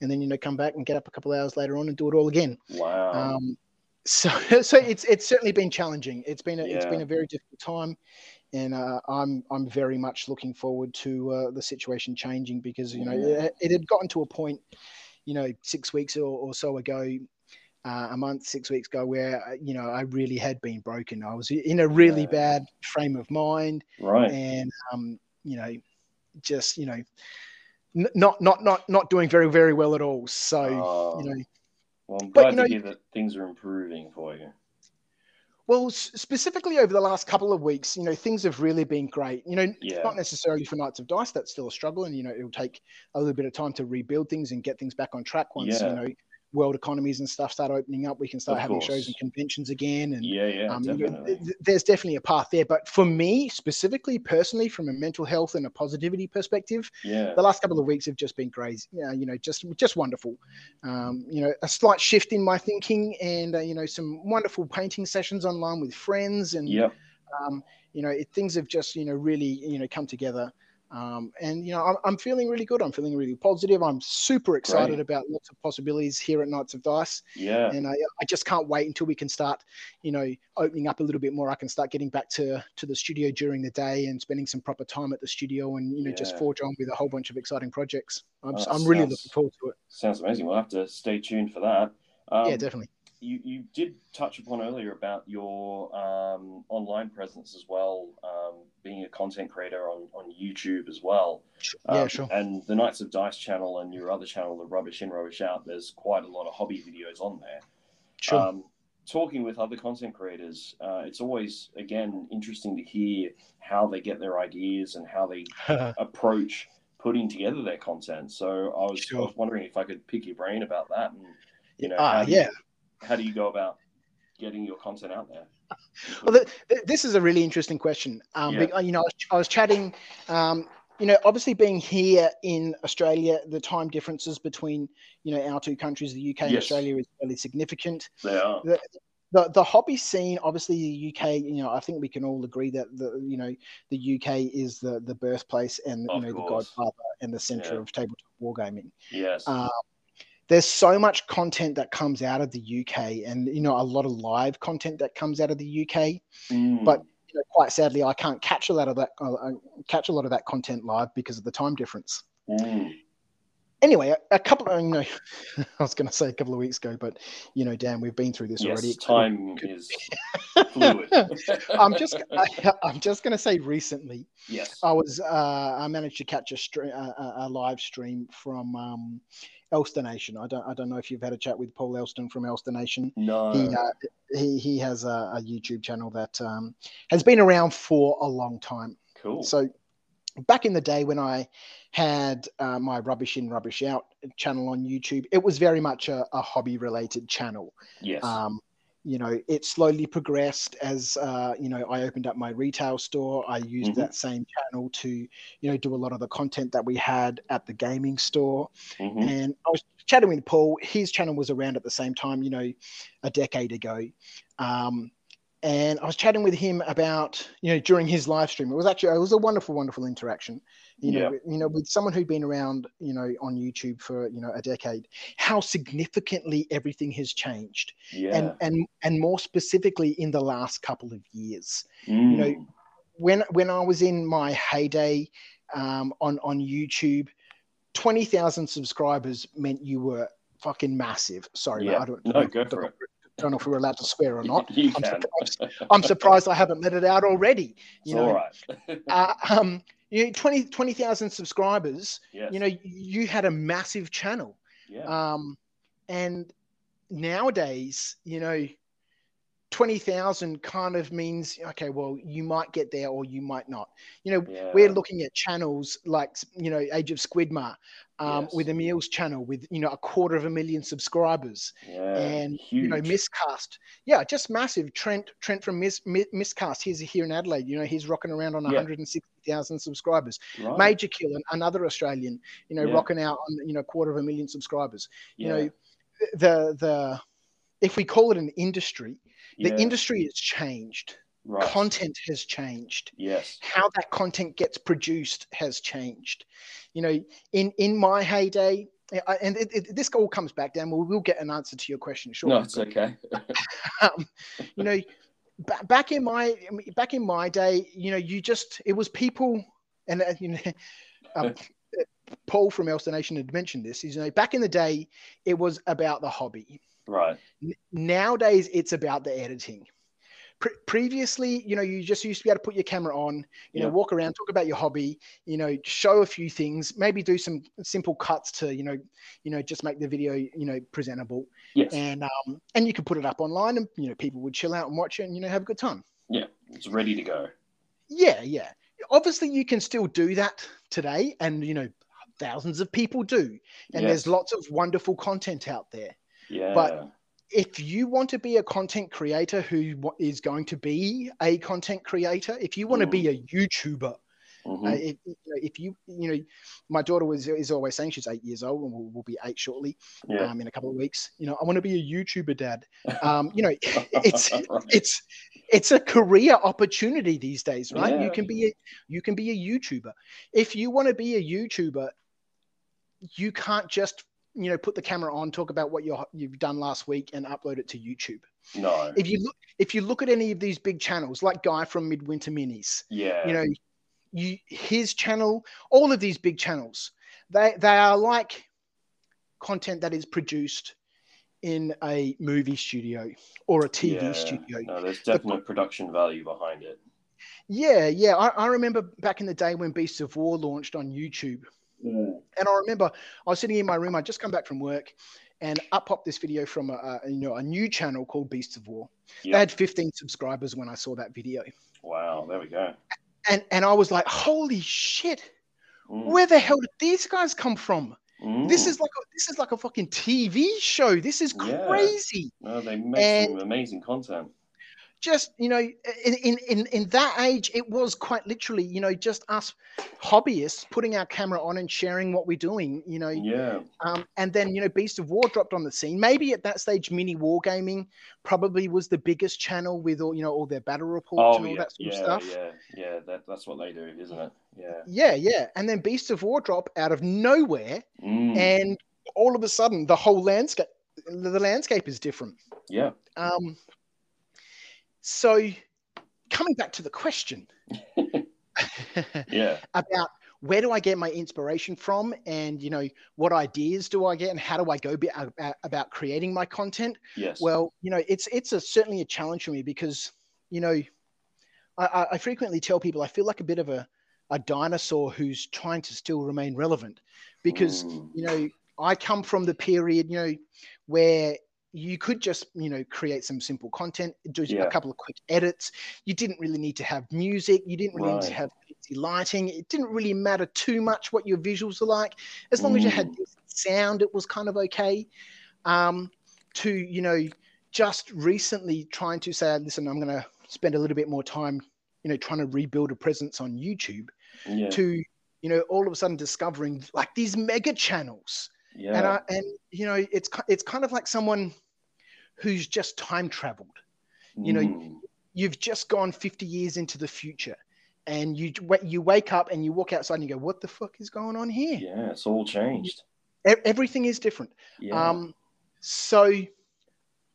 and then you know come back and get up a couple of hours later on and do it all again Wow. um, so, [laughs] so it's it's certainly been challenging. It's been a, it's been a very difficult time, and uh, I'm I'm very much looking forward to uh, the situation changing because you know Yeah. it, it had gotten to a point, you know, six weeks or, or so ago. Uh, a month, six weeks ago, where uh, you know I really had been broken. I was in a really Yeah. bad frame of mind, right. and um, you know, just you know, n- not not not not doing very very well at all. So Oh, you know, well, I'm but, glad you know, to hear that things are improving for you. Well, specifically over the last couple of weeks, you know, things have really been great. You know, Yeah. not necessarily for Knights of Dice, that's still a struggle, and you know, it'll take a little bit of time to rebuild things and get things back on track. Once Yeah. you know, world economies and stuff start opening up, we can start Of having course. shows and conventions again. And Yeah, yeah, um, you know, th- th- there's definitely a path there. But for me, specifically, personally, from a mental health and a positivity perspective, yeah. the last couple of weeks have just been crazy. Yeah, you know, just just wonderful. Um, you know, a slight shift in my thinking, and uh, you know, some wonderful painting sessions online with friends, and Yep. um, you know, it, things have just you know really you know come together. Um, and you know, I'm, I'm feeling really good. I'm feeling really positive. I'm super excited Great. about lots of possibilities here at Knights of Dice, Yeah. and I, I just can't wait until we can start, you know, opening up a little bit more. I can start getting back to to the studio during the day and spending some proper time at the studio, and you know, just forge on with a whole bunch of exciting projects. I'm, Oh, I'm really looking forward to it. Sounds amazing. We'll have to stay tuned for that. Um, yeah, definitely. you, you did touch upon earlier about your um, online presence as well, um, being a content creator on, on YouTube as well. yeah, Um, sure. And the Knights of Dice channel and your other channel, the Rubbish In, Rubbish Out, there's quite a lot of hobby videos on there. Sure. Um, talking with other content creators, uh, it's always, again, interesting to hear how they get their ideas and how they [laughs] approach putting together their content. So I was, I was wondering if I could pick your brain about that and, you know, Ah, how do yeah. you, how do you go about getting your content out there? Well, th- th- this is a really interesting question. Um, Yeah. be- You know, I was, I was chatting. Um, you know, obviously being here in Australia, the time differences between you know our two countries, the UK and Australia, is fairly significant. they are. The, the the hobby scene, obviously the UK. You know, I think we can all agree that the you know the UK is the the birthplace and you know course. the godfather and the center Yeah. of tabletop wargaming. Yes. Um, there's so much content that comes out of the UK, and you know a lot of live content that comes out of the UK Mm, but you know, quite sadly, I can't catch a lot of that uh, uh, catch a lot of that content live because of the time difference. mm, Anyway, a, a couple of you know, [laughs] I was going to say a couple of weeks ago, but you know, Dan, we've been through this yes, already. time is fluid. [laughs] I'm just I, [laughs] I'm just going to say recently, yes. I was uh, I managed to catch a, stream, a, a- a live stream from um, Elster Nation. I don't I don't know if you've had a chat with Paul Elston from Elster Nation. No. he uh, he he has a, a YouTube channel that um, has been around for a long time. cool. So back in the day when I had uh, my rubbish in rubbish out channel on YouTube, it was very much a, a hobby related channel. yes. Um, you know, it slowly progressed as uh, you know I opened up my retail store. I used Mhm. that same channel to you know do a lot of the content that we had at the gaming store. Mhm. And I was chatting with Paul. His channel was around at the same time, you know, a decade ago. Um, and I was chatting with him about, you know, during his live stream. It was actually it was a wonderful, wonderful interaction. You know, you know, with someone who'd been around, you know, on YouTube for you know a decade, how significantly everything has changed, Yeah. and and and more specifically in the last couple of years Mm, know, when when I was in my heyday um, on on YouTube, twenty thousand subscribers meant you were fucking massive. Sorry, Yeah. I don't, No, go for know, it. don't know if we're allowed to swear or not. [laughs] you I'm can. surprised- I'm surprised I haven't let it out already. it's You know, all right. [laughs] uh, um, you know, 20 20,000 subscribers. yes. You know, you had a massive channel. yeah. Um, and nowadays, you know, 20,000 kind of means okay well you might get there or you might not you know Yeah. we're looking at channels like you know age of squidmar um, Yes. with emil's channel with you know a quarter of a million subscribers Yeah. and huge. you know miscast yeah just massive trent trent from Mis, Mi- miscast he's here in adelaide you know he's rocking around on Yeah. 160000 subscribers right. major kill an- another australian you know Yeah. rocking out on you know quarter of a million subscribers you know the the if we call it an industry the yeah. industry has changed right. content has changed Yes. how that content gets produced has changed you know in in my heyday I- and it, it, this all comes back down we'll, we'll get an answer to your question sure No, it's okay. [laughs] um, you know ba- back in my back in my day you know you just it was people and uh, you know um, paul from elster nation had mentioned this is you know back in the day it was about the hobby right. Nowadays it's about the editing Pre- previously you know you just used to be able to put your camera on you know walk around talk about your hobby you know show a few things maybe do some simple cuts to you know you know just make the video you know presentable Yes. and um and you could put it up online and you know people would chill out and watch it and you know have a good time yeah. It's ready to go. yeah yeah obviously you can still do that today and you know thousands of people do and there's lots of wonderful content out there Yeah. if you want to be a content creator who is going to be a content creator, if you want to be a YouTuber, Mhm. uh, if, you if you, you know, my daughter was is always saying she's eight years old and will, will be eight shortly, yeah. um, in a couple of weeks. You know, I want to be a YouTuber, Dad. Um, you know, [laughs] [laughs] it's Right. it's it's a career opportunity these days, right? Yeah. You can be a you can be a YouTuber. If you want to be a YouTuber, you can't just you know put the camera on, talk about what you're, you've done last week, and upload it to YouTube. no. If you look if you look at any of these big channels, like Guy from Midwinter Minis, yeah. you know, you his channel, all of these big channels, they they are like content that is produced in a movie studio or a TV Yeah. studio. No, there's definite production value behind it. Yeah, yeah. I, I remember back in the day when Beasts of War launched on YouTube. And I remember I was sitting in my room. I'd just come back from work, and up popped this video from a, a you know a new channel called Beasts of War. Yep. They had 15 subscribers when I saw that video, Wow. There we go. and and I was like, "Holy shit! Mm. Where the hell did these guys come from? This Mm. is like a, this is like a fucking TV show. This is Yeah. crazy." No, they make and- some amazing content. Just you know in, in in that age it was quite literally you know just us hobbyists putting our camera on and sharing what we're doing you know Yeah. um, and then you know beast of war dropped on the scene maybe at that stage mini wargaming probably was the biggest channel with all you know all their battle reports Oh and all yeah. that sort Yeah. of stuff Yeah. Yeah. That, that's what they do, isn't it? Yeah. yeah yeah and then beast of war drop out of nowhere Mm. and all of a sudden the whole landscape the landscape is different yeah. Um, so, coming back to the question [laughs] Yeah. [laughs] about where do I get my inspiration from, and you know what ideas do I get, and how do I go be, about, about creating my content? Yes. Well, you know, it's it's a, certainly a challenge for me because you know, I, I, I frequently tell people I feel like a bit of a a dinosaur who's trying to still remain relevant because Mm. you know I come from the period you know where you could just you know create some simple content do Yeah. a couple of quick edits you didn't really need to have music you didn't really need to have lighting it didn't really matter too much what your visuals are like as long as you had Mm. sound it was kind of okay um to you know just recently trying to say listen i'm going to spend a little bit more time you know trying to rebuild a presence on youtube yeah. to you know all of a sudden discovering like these mega channels yeah. and I, and you know it's it's kind of like someone who's just time traveled you know, Mm. you've just gone 50 years into the future and you you wake up and you walk outside and you go what the fuck is going on here Yeah. It's all changed. Everything is different Yeah. um so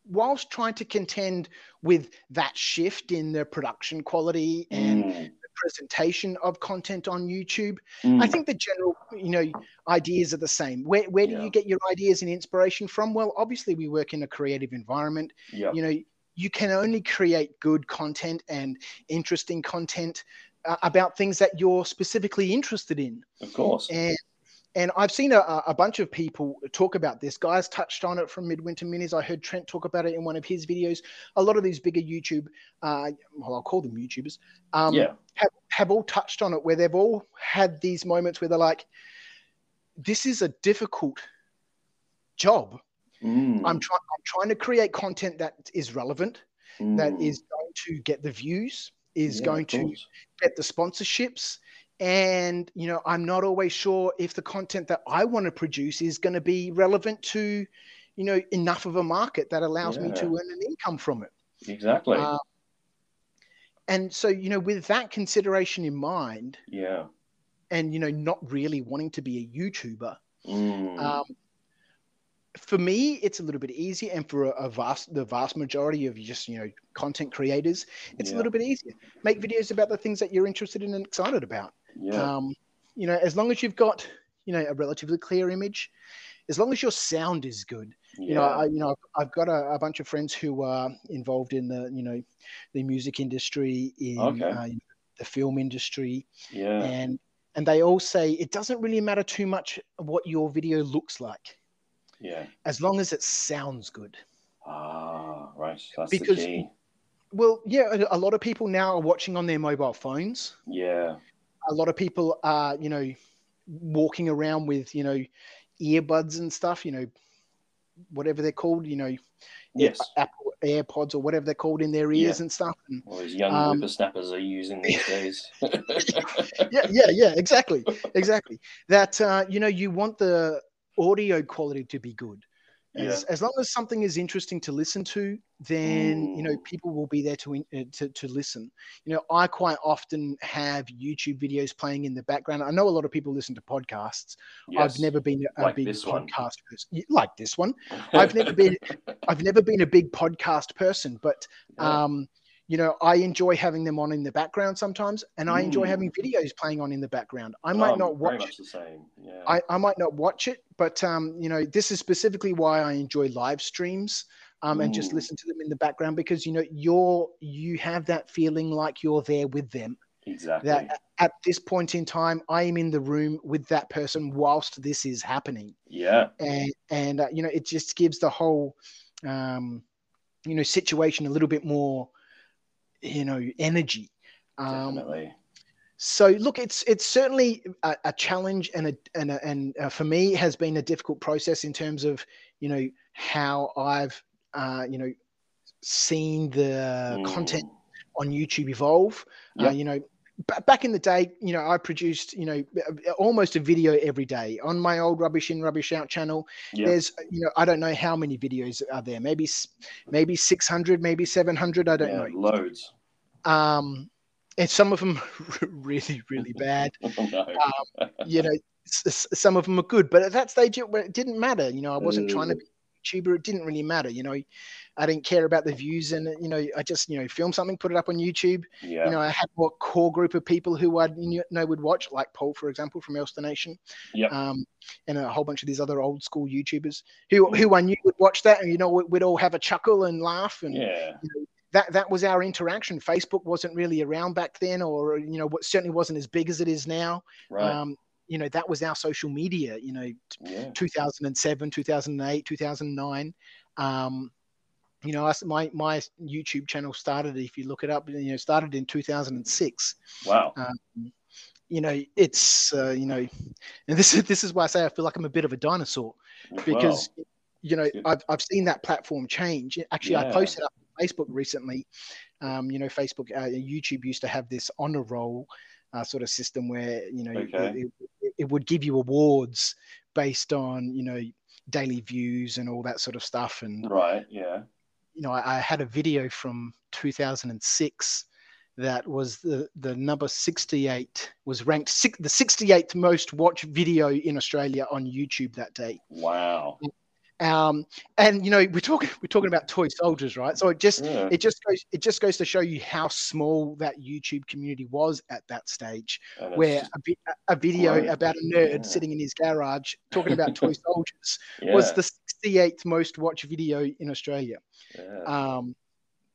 whilst trying to contend with that shift in the production quality and Mm. Presentation of content on YouTube Mm. I think the general, you know, ideas are the same. Where where do Yeah. you get your ideas and inspiration from? Well, obviously we work in a creative environment. yeah. You know, you can only create good content and interesting content uh, about things that you're specifically interested in. Of course. And and I've seen a, a bunch of people talk about this. Guys touched on it from Midwinter Minis. I heard Trent talk about it in one of his videos. A lot of these bigger YouTube, uh, well, I'll call them YouTubers, um, Yeah. have, have all touched on it where they've all had these moments where they're like, this is a difficult job. Mm, I'm, trying. I'm trying to create content that is relevant, that mm, is going to get the views, is yeah, going to get the sponsorships and you know i'm not always sure if the content that i want to produce is going to be relevant to you know enough of a market that allows me to earn an income from it Exactly. Uh, and so you know with that consideration in mind yeah. and you know not really wanting to be a youtuber Mm, um, for me it's a little bit easier and for a, a vast the vast majority of just you know content creators it's Yeah. a little bit easier make videos about the things that you're interested in and excited about yeah. um, you know, as long as you've got, you know, a relatively clear image, as long as your sound is good. yeah. You know, I, you know, I've, I've got a, a bunch of friends who are involved in the, you know, the music industry, in Okay. uh, the film industry, yeah. and and they all say it doesn't really matter too much what your video looks like, Yeah. as long as it sounds good. Ah, right. That's Because- the key. Well, yeah, a lot of people now are watching on their mobile phones. Yeah. A lot of people are, you know, walking around with, you know, earbuds and stuff, you know, whatever they're called, you know, Yes. Apple AirPods or whatever they're called in their ears Yeah. and stuff. And All these young Um, whippersnappers are using these [laughs] days. yeah, yeah, yeah, exactly, exactly. That uh, you know, you want the audio quality to be good. As, as long as something is interesting to listen to, then you know people will be there to, uh, to to listen. You know, I quite often have YouTube videos playing in the background. I know a lot of people listen to podcasts. Yes. I've never been a Like big podcast person, like this one. [laughs] I've never been I've never been a big podcast person, but Yeah. Um, you know, I enjoy having them on in the background sometimes, and I enjoy Mm. having videos playing on in the background. I might I'm not watch the same. Yeah. I, I might not watch it, but um, you know, this is specifically why I enjoy live streams um, and just Mm. listen to them in the background because you know you're you have that feeling like you're there with them. exactly. That at this point in time, I am in the room with that person whilst this is happening, yeah. and and uh, you know, it just gives the whole um, you know situation a little bit more you know energy. Um, Definitely. so look, it's it's certainly a, a challenge and a and a, and uh, for me has been a difficult process in terms of you know how I've uh, you know seen the content Mm. on YouTube evolve. Yeah. Uh, you know, b- back in the day, you know, I produced you know almost a video every day on my old Rubbish In Rubbish Out channel. Yeah. There's you know I don't know how many videos are there. Maybe maybe 600, maybe 700. I don't yeah. know. Loads. Um, and some of them [laughs] really really bad. [laughs] no. you know, some of them are good, but at that stage it, it didn't matter. You know, I wasn't trying to Mm. be YouTuber. It didn't really matter. You know, I didn't care about the views, and you know, I just you know film something, put it up on YouTube. yeah. You know, I had a core group of people who I you know would watch, like Paul, for example, from Elster Nation, Yep. um, and a whole bunch of these other old school YouTubers who Mm. who I knew would watch that, and you know, we- we'd all have a chuckle and laugh, and yeah. that that was our interaction. Facebook wasn't really around back then, or you know, what certainly wasn't as big as it is now Right. um, you know that was our social media you know yeah. 2007 2008 2009 um, you know us, my my youtube channel started if you look it up you know started in 2006 Wow. um, you know it's uh, you know and this is this is why i say i feel like i'm a bit of a dinosaur because you know. I've, I've seen that platform change actually i posted up on facebook recently um, you know facebook uh, youtube used to have this honor roll uh, sort of system where you know Okay. it, it, would give you awards based on you know daily views and all that sort of stuff and right. Yeah. you know I, I had a video from 2006 that was the the number 68 was ranked six, the 68th most watched video in australia on youtube that day Wow. Um, and you know we're talking we're talking about toy soldiers right so it just Yeah. it just goes it just goes to show you how small that youtube community was at that stage And where a, vi- a video about a nerd Yeah. sitting in his garage talking about toy [laughs] soldiers yeah. was the 68th most watched video in australia yeah. um,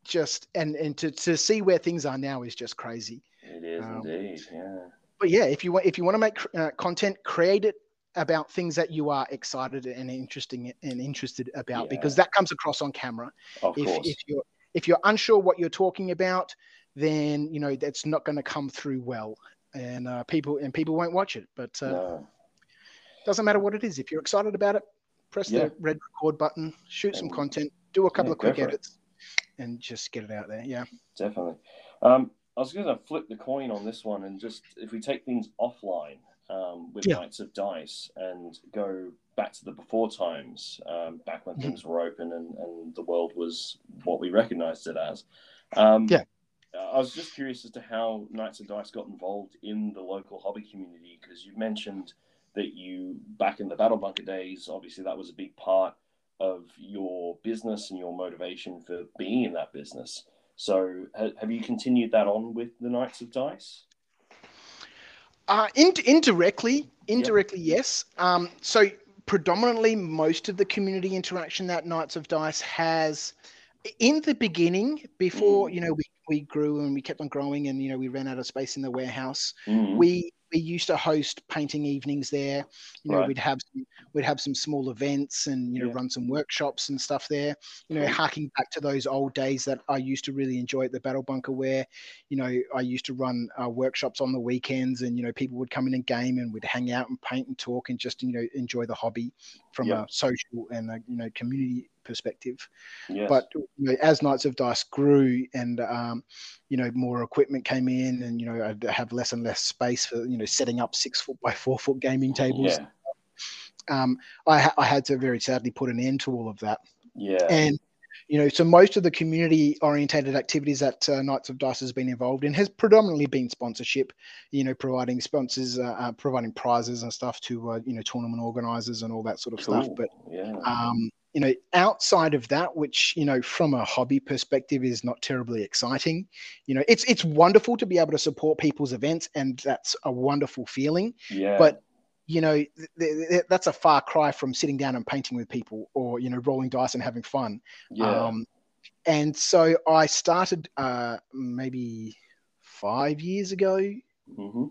just and and to, to see where things are now is just crazy it is um, indeed. Yeah. but yeah if you want if you want to make uh, content create it about things that you are excited and interesting and interested about Yeah. because that comes across on camera. Of If, course. if you're if you're unsure what you're talking about, then you know that's not going to come through well, and uh, people and people won't watch it. But uh, no. doesn't matter what it is. If you're excited about it, press Yeah. the red record button, shoot some content, do a couple Yeah, of quick it. edits, and just get it out there. Yeah. Definitely. Um, I was going to flip the coin on this one and just if we take things offline um, with Yeah. Knights of Dice and go back to the before times, um, back when Mhm. things were open and, and the world was what we recognized it as. Um, Yeah. I was just curious as to how Knights of Dice got involved in the local hobby community because you mentioned that you, back in the Battle Bunker days, obviously that was a big part of your business and your motivation for being in that business. So, ha- have you continued that on with the Knights of Dice? Uh, in, indirectly, indirectly, yes. Um, so predominantly, most of the community interaction that Knights of Dice has, in the beginning, before Mm. you know we, we grew and we kept on growing, and you know we ran out of space in the warehouse. Mhm. We we used to host painting evenings there. You know, Right. we'd have some, we'd have some small events and you know Yeah. run some workshops and stuff there. You know, Cool. harking back to those old days that I used to really enjoy at the Battle Bunker, where you know I used to run uh, workshops on the weekends, and you know people would come in and game, and we'd hang out and paint and talk, and just you know enjoy the hobby from Yeah. a social and a, you know community perspective. Yes. But you know, as Knights of Dice grew and um, you know more equipment came in, and you know I'd have less and less space for you know setting up six foot by four foot gaming tables. yeah, Um, I, ha- I had to very sadly put an end to all of that. yeah, And you know, so most of the community orientated activities that uh, Knights of Dice has been involved in has predominantly been sponsorship. You know, providing sponsors, uh, uh, providing prizes and stuff to uh, you know tournament organizers and all that sort of stuff. But yeah, um, you know, outside of that, which you know, from a hobby perspective, is not terribly exciting. You know, it's it's wonderful to be able to support people's events, and that's a wonderful feeling. yeah. But you know, th- th- th- that's a far cry from sitting down and painting with people, or you know, rolling dice and having fun. yeah, Um, and so I started uh, maybe five years ago, hmm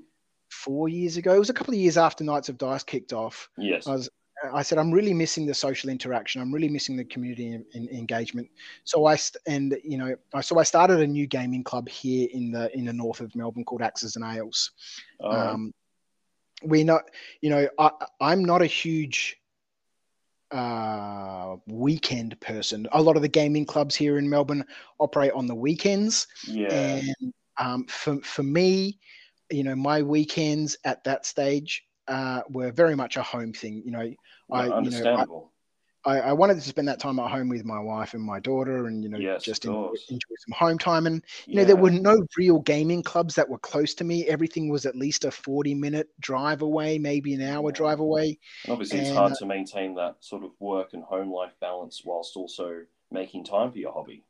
four years ago. It was a couple of years after Knights of Dice kicked off. yes, I was I said I'm really missing the social interaction. I'm really missing the community en- en- engagement. So I st- and you know I- so I started a new gaming club here in the in the north of Melbourne called Axes and Ales. Right. Um, we're not you know I, I'm not a huge uh weekend person a lot of the gaming clubs here in melbourne operate on the weekends yeah, and um, for, for me you know my weekends at that stage uh, were very much a home thing you know I, you know, I. I, wanted to spend that time at home with my wife and my daughter and you know Yes, just enjoy, enjoy some home time and you know there were no real gaming clubs that were close to me everything was at least a 40 minute drive away maybe an hour Yeah. drive away And obviously, it's hard uh, to maintain that sort of work and home life balance whilst also making time for your hobby.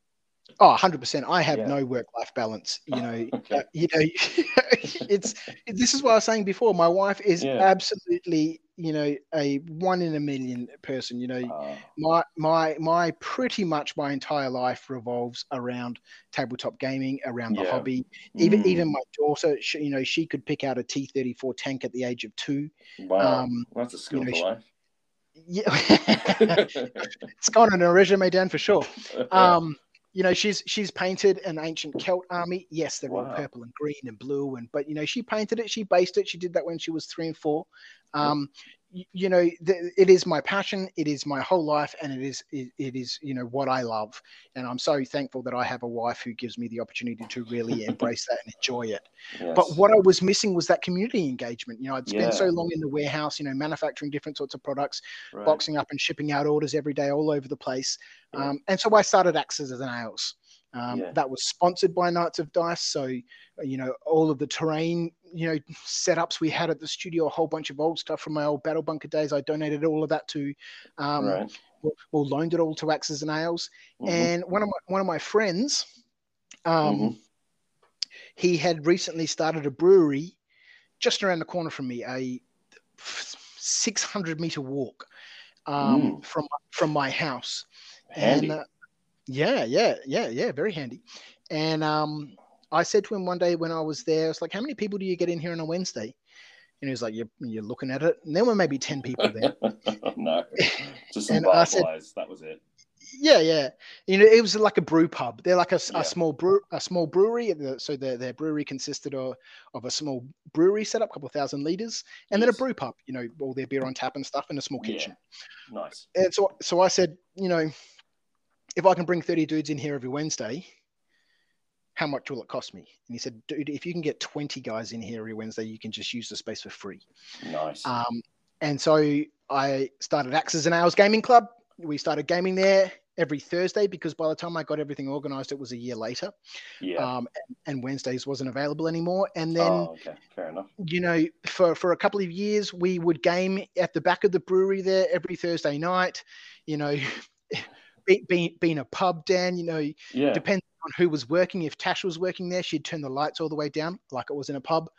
Oh 100% i have Yeah. no work life balance you know. [laughs] Okay. uh, you know [laughs] it's this is what i was saying before. My wife is Yeah. absolutely you know a one in a million person you know. Uh, my my my pretty much my entire life revolves around tabletop gaming around the Yeah. hobby. Even mm, even my daughter she, you know she could pick out a t34 tank at the age of two. Wow, um, that's a skill know, for she- life. yeah. [laughs] It's gone on a resume dan for sure. Um you know she's she's painted an ancient celt army. Yes they're all purple and green and blue and but you know she painted it she based it she did that when she was three and four. Um you know th- it is my passion it is my whole life and it is it, it is you know what i love and i'm so thankful that i have a wife who gives me the opportunity to really [laughs] embrace that and enjoy it but what I was missing was that community engagement. You know, I'd spent so long in the warehouse, you know, manufacturing different sorts of products, Right. boxing up and shipping out orders every day all over the place. Yeah. Um, and so I started Axes and Ales. Um, Yeah. That was sponsored by Knights of Dice. So, you know, all of the terrain, you know, setups we had at the studio, a whole bunch of old stuff from my old Battle Bunker days. I donated all of that to, um, right. or, or loaned it all to Axes and Ales. Mhm. And one of my one of my friends, um, Mhm. he had recently started a brewery just around the corner from me, a 600 meter walk um, Mm. from from my house. Handy. And uh, yeah, yeah, yeah, yeah, very handy. And um, I said to him one day when I was there, I was like, "How many people do you get in here on a Wednesday?" And he was like, "You're you're looking at it." And there were maybe ten people there. [laughs] no, [laughs] just some I said-. That was it. Yeah, yeah. You know, it was like a brew pub. They're like a, Yeah. small brew, a small brewery. So their their brewery consisted of of a small brewery setup, a couple thousand liters, and then a brew pub. You know, all their beer on tap and stuff, and a small Yeah. kitchen. Nice. And so so I said, you know, if I can bring thirty dudes in here every Wednesday, how much will it cost me? And he said, dude, if you can get twenty guys in here every Wednesday, you can just use the space for free. Nice. Um, and so I started Axes and Ales Gaming Club. We started gaming there every Thursday because by the time I got everything organized, it was a year later. yeah. Um, and, and Wednesdays wasn't available anymore. And then, oh, okay. Fair enough. you know, for, for a couple of years, we would game at the back of the brewery there every Thursday night. You know, be, being, being a pub, Dan, you know, Yeah. depending on who was working. If Tash was working there, she'd turn the lights all the way down, like it was in a pub.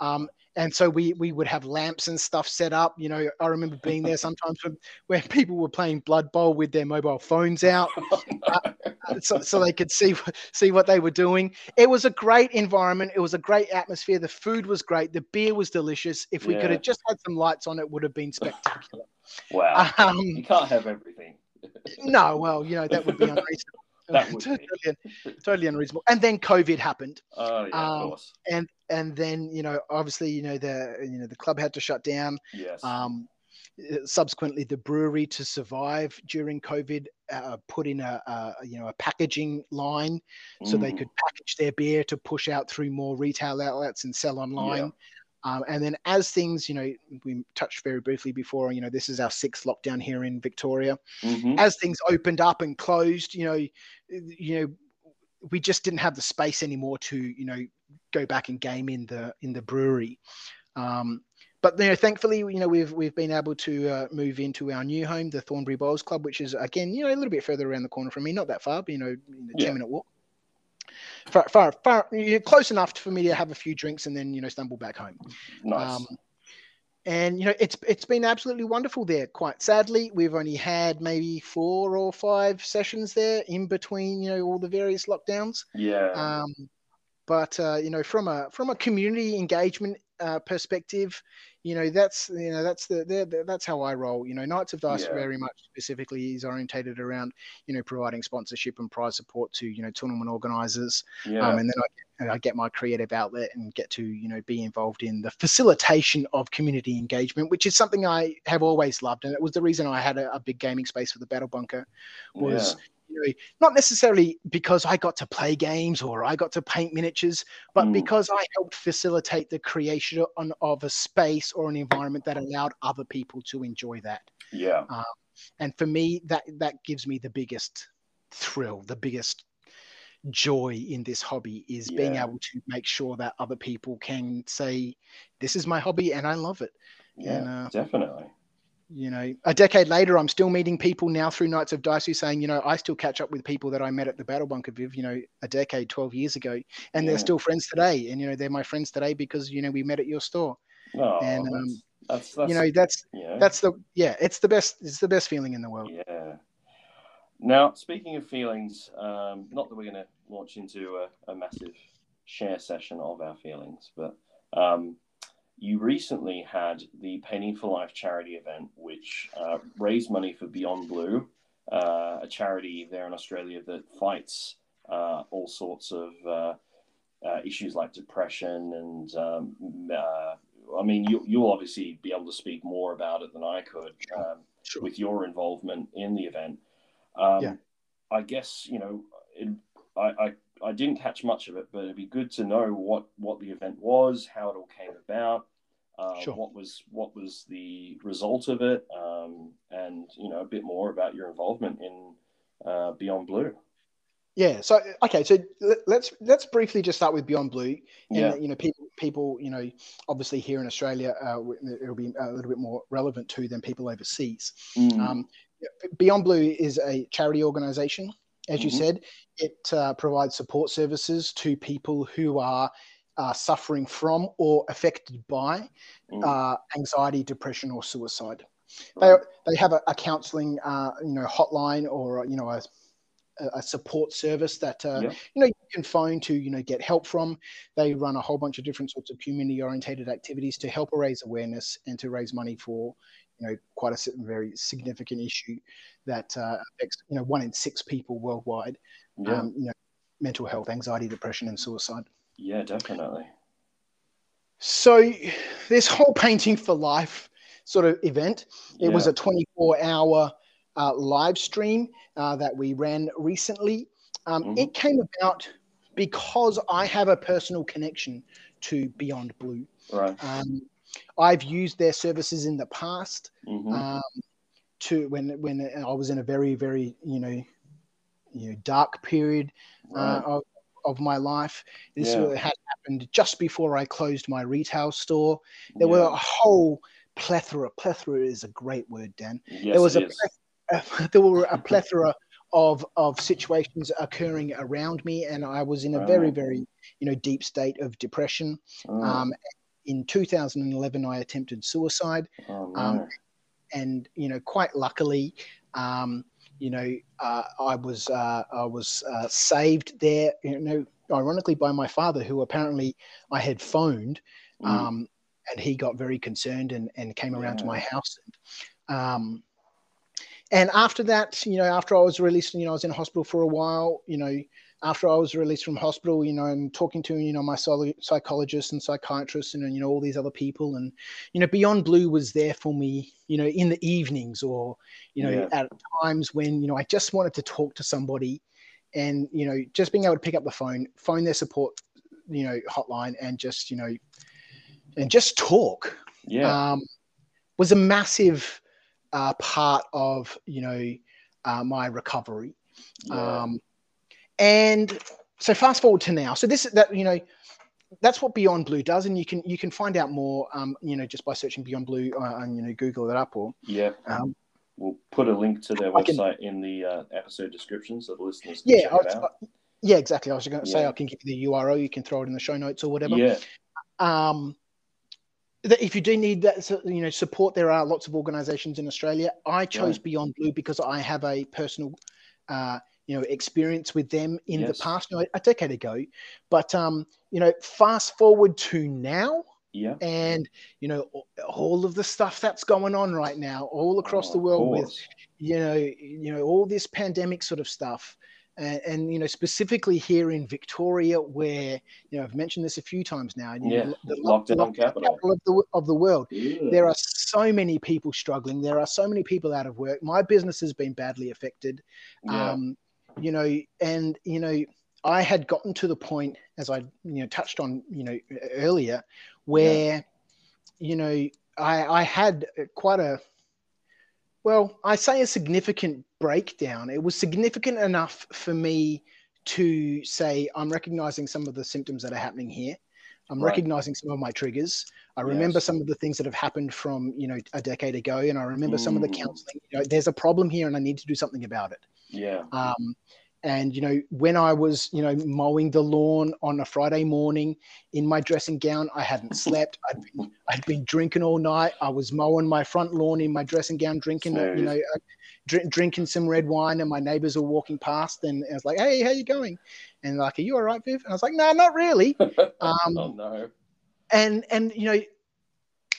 Um, and so we we would have lamps and stuff set up. You know, I remember being there sometimes when, where people were playing Blood Bowl with their mobile phones out, [laughs] so, so they could see see what they were doing. It was a great environment. It was a great atmosphere. The food was great. The beer was delicious. If we could have just had some lights on, it would have been spectacular. wow. [laughs] Um, you can't have everything. No, well, you know that would be [laughs] unreasonable. That would be. totally, totally unreasonable. And then COVID happened. Oh yeah, Um, of course. and and then you know obviously you know the you know the club had to shut down Yes. um subsequently the brewery to survive during covid uh, put in a, a you know a packaging line so they Mm, could package their beer to push out through more retail outlets and sell online um, and then as things you know we touched very briefly before you know this is our sixth lockdown here in victoria mhm. as things opened up and closed, you know, you know, we just didn't have the space anymore to, you know, go back and game in the in the brewery. Um, but you know, thankfully, you know, we've we've been able to uh, move into our new home, the Thornbury Bowls Club, which is again, you know, a little bit further around the corner from me, not that far, but you know, you know, Yeah. ten minute walk. Far, far, far, you know, close enough for me to have a few drinks and then you know stumble back home. nice. Um, and you know it's it's been absolutely wonderful there. Quite sadly, we've only had maybe four or five sessions there in between you know all the various lockdowns. yeah. Um, but uh, you know from a from a community engagement uh, perspective, you know that's you know that's the, the that's how I roll. You know, Knights of Dice Yeah. very much specifically is orientated around you know providing sponsorship and prize support to you know tournament organisers yeah. um, and then I get, I get my creative outlet and get to you know be involved in the facilitation of community engagement, which is something I have always loved, and it was the reason I had a, a big gaming space for the Battle Bunker. Was you not necessarily because I got to play games or I got to paint miniatures, but Mm. because I helped facilitate the creation on, of a space or an environment that allowed other people to enjoy that yeah. and for me that that gives me the biggest thrill the biggest joy in this hobby is being able to make sure that other people can say this is my hobby and i love it Yeah. and, uh, definitely. You know a decade later i'm still meeting people now through Knights of Dice who saying you know i still catch up with people that i met at the battle bunker viv you know a decade 12 years ago and Yeah. they're still friends today and you know they're my friends today because you know we met at your store No, and, that's, um, that's, that's you know that's yeah. that's the yeah it's the best it's the best feeling in the world Yeah. Now, speaking of feelings, um, not that we're going to launch into a, a massive share session of our feelings, but um, you recently had the Painting for Life charity event, which uh, raised money for Beyond Blue, uh, a charity there in Australia that fights uh, all sorts of uh, uh, issues like depression and um, uh, I mean, you, you'll obviously be able to speak more about it than I could um, Sure. with your involvement in the event. Um, Yeah. I guess you know, it, I, I I didn't catch much of it, but it'd be good to know what what the event was, how it all came about, uh, Sure. what was what was the result of it, um, and you know a bit more about your involvement in uh, Beyond Blue. Yeah. So okay. So let- let's let's briefly just start with Beyond Blue. And Yeah. you know, people people you know, obviously here in Australia, uh, it'll be a little bit more relevant to than people overseas. Mm, Um, Beyond Blue is a charity organization. As you Mhm. said, it uh, provides support services to people who are uh, suffering from or affected by mm, uh, anxiety, depression, or suicide. right. They, they have a, a counseling, uh, you know, hotline or you know a, a support service that uh, Yeah. you know you can phone to you know get help from. They run a whole bunch of different sorts of community orientated activities to help raise awareness and to raise money for you know quite a si- very significant issue that uh, affects you know one in six people worldwide. Yeah. Um, you know, mental health, anxiety, depression, and suicide. yeah, definitely. So this whole painting for life sort of event, it was a 24 hour uh, live stream uh, that we ran recently. Um, Mhm. It came about because I have a personal connection to Beyond Blue. Right. Um, I've used their services in the past hmm um, to when when I was in a very very you know you know dark period uh, right. of, of my life. This Yeah. had happened just before I closed my retail store. There were a whole plethora. Plethora is a great word, Dan. Yes, there was a is. [laughs] there were a [laughs] plethora of of situations occurring around me, and I was in a very very you know deep state of depression. Oh, Um, in 2011, I attempted suicide. Oh, um, and you know quite luckily um, you know uh, i was uh, i was uh, saved there you know ironically by my father who apparently i had phoned Mm. um, and he got very concerned and, and came around to my house um, and after that you know after i was released you know i was in hospital for a while you know after I was released from hospital, you know, and talking to you know my psy- psychologist and psychiatrist and you know all these other people, and you know Beyond Blue was there for me, you know, in the evenings or you know Yeah. at times when you know I just wanted to talk to somebody, and you know just being able to pick up the phone, phone their support, you know, hotline, and just you know, and just talk yeah. um, was a massive uh, part of you know uh, my recovery. yeah. Um, and so fast forward to now. So this is that you know that's what Beyond Blue does, and you can you can find out more um, you know just by searching Beyond Blue uh, and you know Google it up or yeah. um, We'll put a link to their I can- website in the uh, episode description so the listeners can yeah check it out. uh, yeah exactly. I was going to say I can give you the URL. You can throw it in the show notes or whatever. Yeah. um, that if you do need that you know support there are lots of organizations in australia i chose beyond blue because i have a personal uh, you know experience with them in Yes. the past you know, a decade ago but um, you know fast forward to now Yeah. and you know all of the stuff that's going on right now all across Oh, the world with you know you know all this pandemic sort of stuff and, and you know specifically here in victoria where you know i've mentioned this a few times now you know, Yeah. the lo- Lockdown capital. capital of the, of the world Yeah. there are so many people struggling there are so many people out of work my business has been badly affected yeah. um, you know and you know i had gotten to the point as i you know touched on you know earlier where you know i i had quite a well i say a significant breakdown it was significant enough for me to say i'm recognizing some of the symptoms that are happening here i'm Right. recognizing some of my triggers i remember Yes. some of the things that have happened from you know a decade ago and i remember some of the Mm. counseling you know there's a problem here and i need to do something about it yeah. um, and you know, when I was you know mowing the lawn on a Friday morning in my dressing gown, I hadn't slept. I'd been, I'd been drinking all night. I was mowing my front lawn in my dressing gown, drinking uh, you know, uh, drink, drinking some red wine, and my neighbors were walking past, and I was like, "Hey, how you going?" And like, "Are you all right, Viv?" And I was like, "No, not really." [laughs] Um, oh no. and and you know,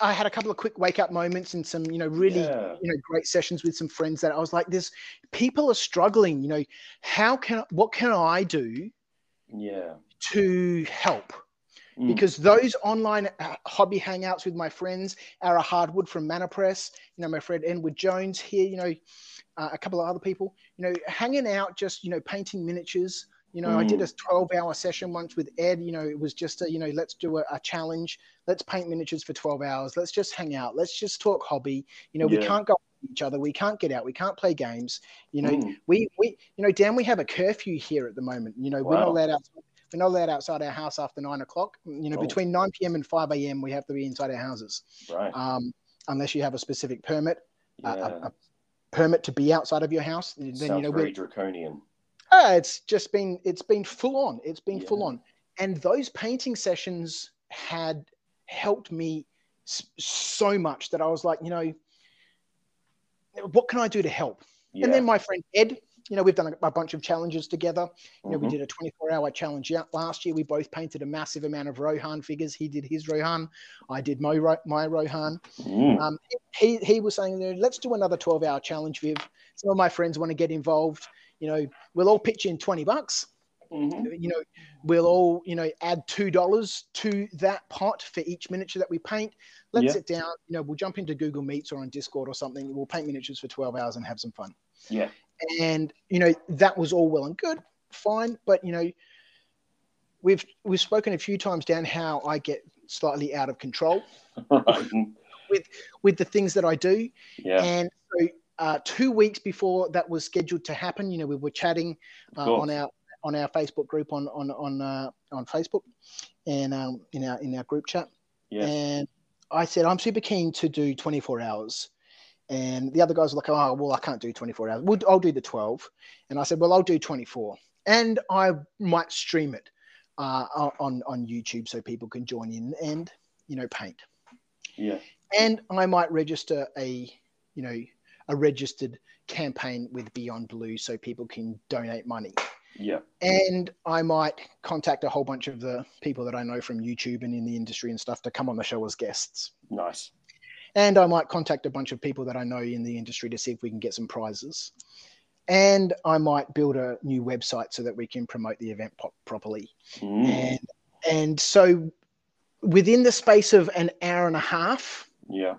I had a couple of quick wake up moments and some you know really Yeah. you know great sessions with some friends that I was like, "This people are struggling. You know, how can what can I do Yeah. to help?" Mm. Because those online uh, hobby hangouts with my friends, Ara Hardwood from Mana Press, you know, my friend Edward Jones here, you know, uh, a couple of other people, you know, hanging out, just you know, painting miniatures. You know, I did a 12 hour session once with Ed. You know, it was just a, you know, let's do a, a challenge. Let's paint miniatures for 12 hours. Let's just hang out. Let's just talk hobby. You know, we can't go with each other. We can't get out. We can't play games. You know, Mm. we we you know, Dan, we have a curfew here at the moment. You know, we're not allowed out. We're not allowed outside our house after nine o'clock. You know, Oh. between 9 p.m. and 5 a.m. we have to be inside our houses, Right. um, unless you have a specific permit, a- yeah. a, a permit to be outside of your house. Then Sounds you know very we're, draconian. Ah, it's just been it's been full on. It's been full on, and those painting sessions had helped me so much that I was like, you know, what can I do to help? Yeah. And then my friend Ed, you know, we've done a, a bunch of challenges together. You know, we did a 24 hour challenge last year. We both painted a massive amount of Rohan figures. He did his Rohan, I did my, my Rohan. Mm. Um, he, he was saying, let's do another 12 hour challenge, Viv. Some of my friends want to get involved. You know, we'll all pitch in 20 bucks. Mhm. You know, we'll all, you know, add $2 to that pot for each miniature that we paint. Let's Yeah. sit down, you know, we'll jump into Google Meets or on Discord or something. We'll paint miniatures for 12 hours and have some fun. Yeah. And, you know, that was all well and good, fine. But, you know, we've we've spoken a few times down how I get slightly out of control [laughs] Right. with the things that I do. Yeah. And so, uh, two weeks before that was scheduled to happen, you know, we were chatting uh, on our on our Facebook group on on on uh, on Facebook and um, in our in our group chat. Yes. And I said I'm super keen to do 24 hours. And the other guys were like, "Oh, well, I can't do 24 hours. We'll, I'll do the 12." And I said, "Well, I'll do 24, and I might stream it uh, on on YouTube so people can join in and you know paint." Yeah. and I might register a, you know, a registered campaign with Beyond Blue so people can donate money. Yeah. And I might contact a whole bunch of the people that I know from YouTube and in the industry and stuff to come on the show as guests. Nice. And I might contact a bunch of people that I know in the industry to see if we can get some prizes. And I might build a new website so that we can promote the event po- properly Mm. and and so within the space of an hour and a half Yeah.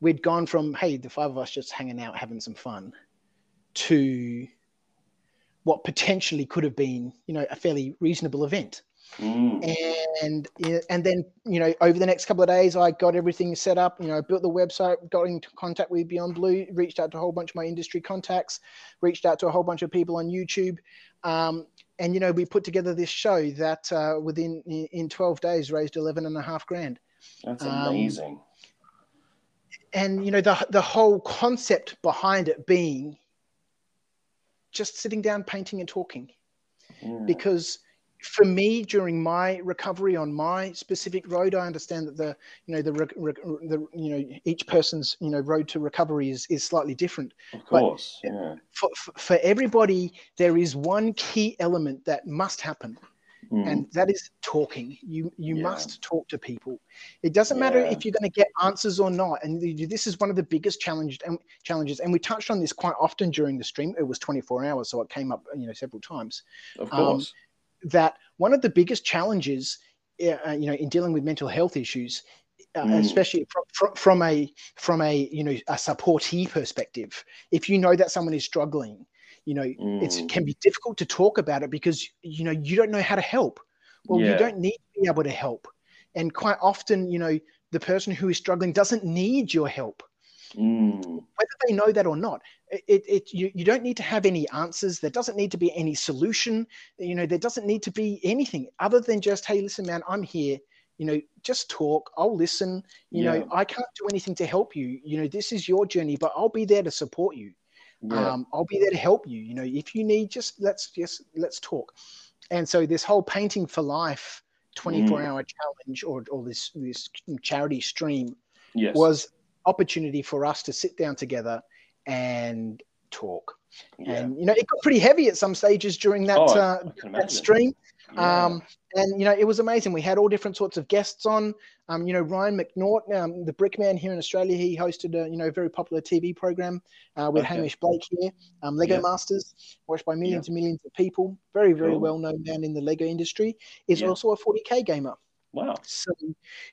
We'd gone from hey the five of us just hanging out having some fun to what potentially could have been you know a fairly reasonable event Mm. and and then you know over the next couple of days i got everything set up you know built the website got into contact with beyond blue reached out to a whole bunch of my industry contacts reached out to a whole bunch of people on youtube um, and you know we put together this show that uh, within in in 12 days raised 11 and a half grand That's Um, amazing. And you know the the whole concept behind it being just sitting down painting and talking Mm. because for me during my recovery on my specific road i understand that the you know the, re- the you know each person's you know road to recovery is is slightly different Of but- course. Yeah. for, for, for everybody there is one key element that must happen Mm. and that is talking you you Yeah. must talk to people it doesn't matter if you're going to get answers or not and this is one of the biggest challenges and challenges and we touched on this quite often during the stream it was 24 hours so it came up you know several times of um, course. that one of the biggest challenges uh, you know in dealing with mental health issues uh, Mm. especially from, from, from a from a you know a supportee perspective if you know that someone is struggling you know it's, it Mm. can be difficult to talk about it because you know you don't know how to help. Well Yeah. you don't need to be able to help. And quite often you know the person who is struggling doesn't need your help. Mm. whether they know that or not it, it, it you, you don't need to have any answers. There doesn't need to be any solution. You know there doesn't need to be anything other than just hey listen man i'm here. You know just talk. I'll listen. You Yeah. know i can't do anything to help you. You know this is your journey but i'll be there to support you Yeah. um, i'll be there to help you you know if you need just let's just let's talk and so this whole painting for life 24 Mm. hour challenge or, or this this charity stream yes. was opportunity for us to sit down together and talk yeah. and you know it got pretty heavy at some stages during that Oh, uh, that stream Yeah. um, and you know it was amazing we had all different sorts of guests on um, you know ryan mcnaught um, the brickman here in australia he hosted a you know very popular tv program uh, with Okay. hamish blake here um, lego Yeah. masters watched by millions and millions of people very very Cool. well known man in the lego industry is Yeah. also a 40k gamer wow. so,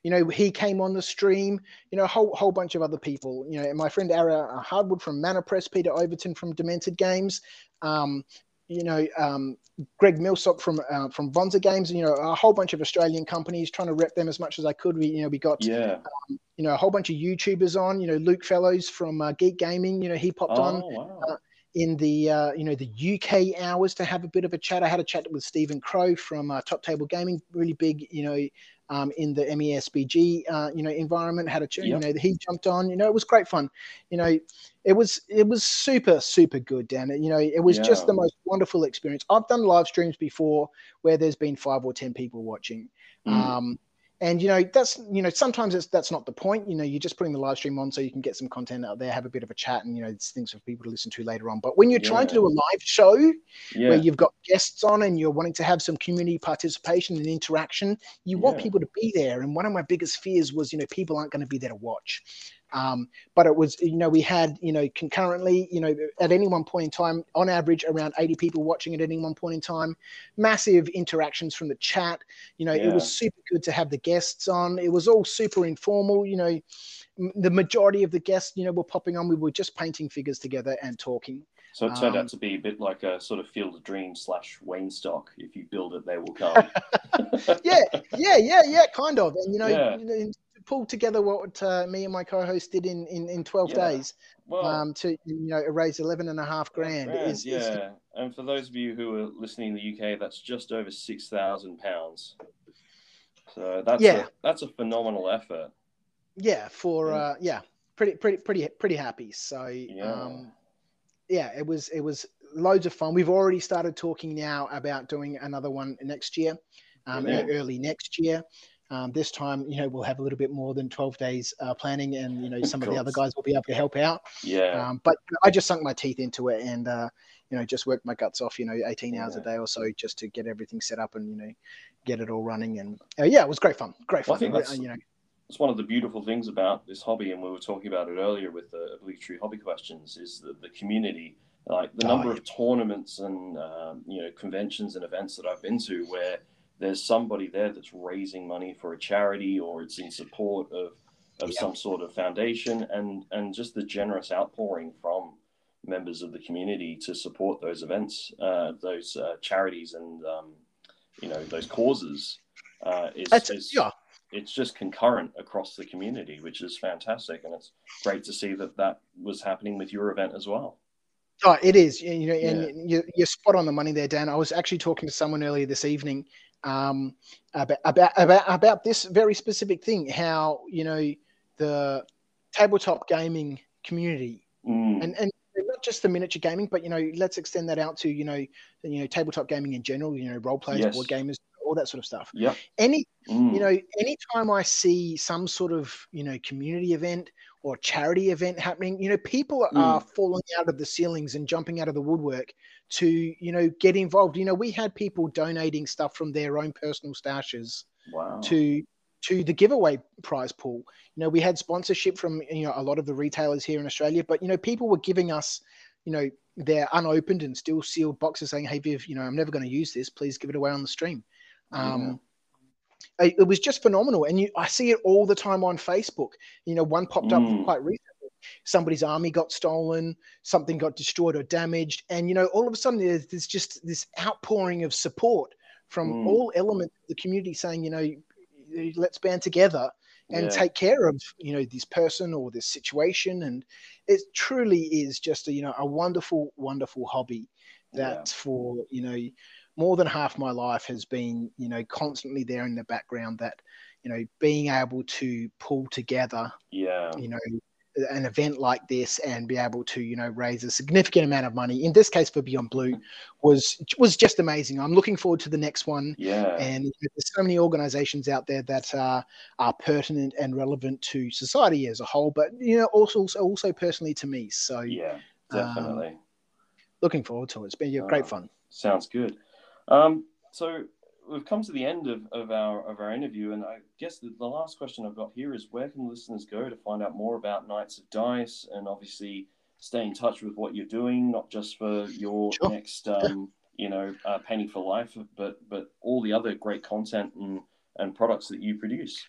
you know, he came on the stream, you know, a whole, whole bunch of other people, you know, my friend Ara Hardwood from Mana Press, Peter Overton from Demented Games, um, you know, um, Greg Millsop from uh, from Vonza Games, you know, a whole bunch of Australian companies trying to rep them as much as I could. We, you know, we got, Yeah. you know, a whole bunch of YouTubers on, you know, Luke Fellows from uh, Geek Gaming, you know, he popped Oh, on wow. In the uh, you know the UK hours to have a bit of a chat. I had a chat with Stephen Crow from uh, Top Table Gaming, really big, you know, um, in the MESBG uh, you know environment. Had a chat, Yep. you know, he jumped on. You know, it was great fun. You know, it was it was super super good, Dan. You know, it was just the most wonderful experience. I've done live streams before where there's been five or ten people watching. Mm. Um, and you know that's you know sometimes it's that's not the point you know you're just putting the live stream on so you can get some content out there have a bit of a chat and you know it's things for people to listen to later on but when you're yeah. trying to do a live show yeah. where you've got guests on and you're wanting to have some community participation and interaction you want people to be there and one of my biggest fears was you know people aren't going to be there to watch um, but it was, you know, we had, you know, concurrently, you know, at any one point in time, on average, around 80 people watching at any one point in time. Massive interactions from the chat. You know, yeah. it was super good to have the guests on. It was all super informal. You know, the majority of the guests, you know, were popping on. We were just painting figures together and talking. So it turned um, out to be a bit like a sort of Field of Dreams slash Waynestock. If you build it, they will [laughs] come. yeah, yeah, yeah, yeah, kind of. And you know, yeah. you know pulled together what uh, me and my co-host did in in, in 12 yeah. days well, um, to you know raise 11 and a half grand, grand is, yeah is... and for those of you who are listening in the uk that's just over 6000 pounds so that's yeah. a, that's a phenomenal effort yeah for yeah. uh yeah pretty pretty pretty pretty happy so yeah. um yeah it was it was loads of fun we've already started talking now about doing another one next year um, early next year um, this time, you know, we'll have a little bit more than 12 days uh, planning, and you know, some of, of the other guys will be able to help out. Yeah. Um, but I just sunk my teeth into it, and uh, you know, just worked my guts off. You know, 18 yeah. hours a day or so just to get everything set up and you know, get it all running. And uh, yeah, it was great fun. Great fun. Well, I think that's, you know, it's one of the beautiful things about this hobby, and we were talking about it earlier with the obligatory hobby questions, is the, the community. Like the oh, number oh, yeah. of tournaments and um, you know conventions and events that I've been to where there's somebody there that's raising money for a charity or it's in support of of yeah. some sort of foundation and and just the generous outpouring from members of the community to support those events uh, those uh, charities and um, you know those causes uh, is, is yeah. It's just concurrent across the community which is fantastic and it's great to see that that was happening with your event as well Oh, it is. You know, and yeah. you're spot on the money there, Dan. I was actually talking to someone earlier this evening um, about, about about about this very specific thing. How you know the tabletop gaming community mm. and and not just the miniature gaming, but you know, let's extend that out to you know, you know, tabletop gaming in general. You know, role players, yes. board gamers, all that sort of stuff. Yeah. Any, mm. you know, anytime I see some sort of you know community event or charity event happening, you know, people mm. are falling out of the ceilings and jumping out of the woodwork to you know get involved. You know, we had people donating stuff from their own personal stashes wow. to to the giveaway prize pool. You know, we had sponsorship from you know a lot of the retailers here in Australia, but you know, people were giving us, you know, their unopened and still sealed boxes saying, "Hey, Viv, you know, I'm never going to use this. Please give it away on the stream." Um, it, it, was just phenomenal, and you, I see it all the time on Facebook. You know, one popped mm. up quite recently somebody's army got stolen, something got destroyed or damaged, and you know, all of a sudden there's, there's just this outpouring of support from mm. all elements of the community saying, you know, let's band together and yeah. take care of you know this person or this situation and it truly is just a you know a wonderful wonderful hobby that yeah. for you know more than half my life has been you know constantly there in the background that you know being able to pull together yeah. you know an event like this and be able to you know raise a significant amount of money in this case for beyond blue was was just amazing. I'm looking forward to the next one. Yeah. And there's so many organizations out there that are are pertinent and relevant to society as a whole but you know also also, also personally to me. So yeah definitely. um, looking forward to it. It's been yeah, great fun. sounds good um so we've come to the end of, of our of our interview, and I guess the, the, last question I've got here is where can listeners go to find out more about Knights of Dice, and obviously stay in touch with what you're doing, not just for your sure. next um, you know uh, painting for life, but but all the other great content and and products that you produce.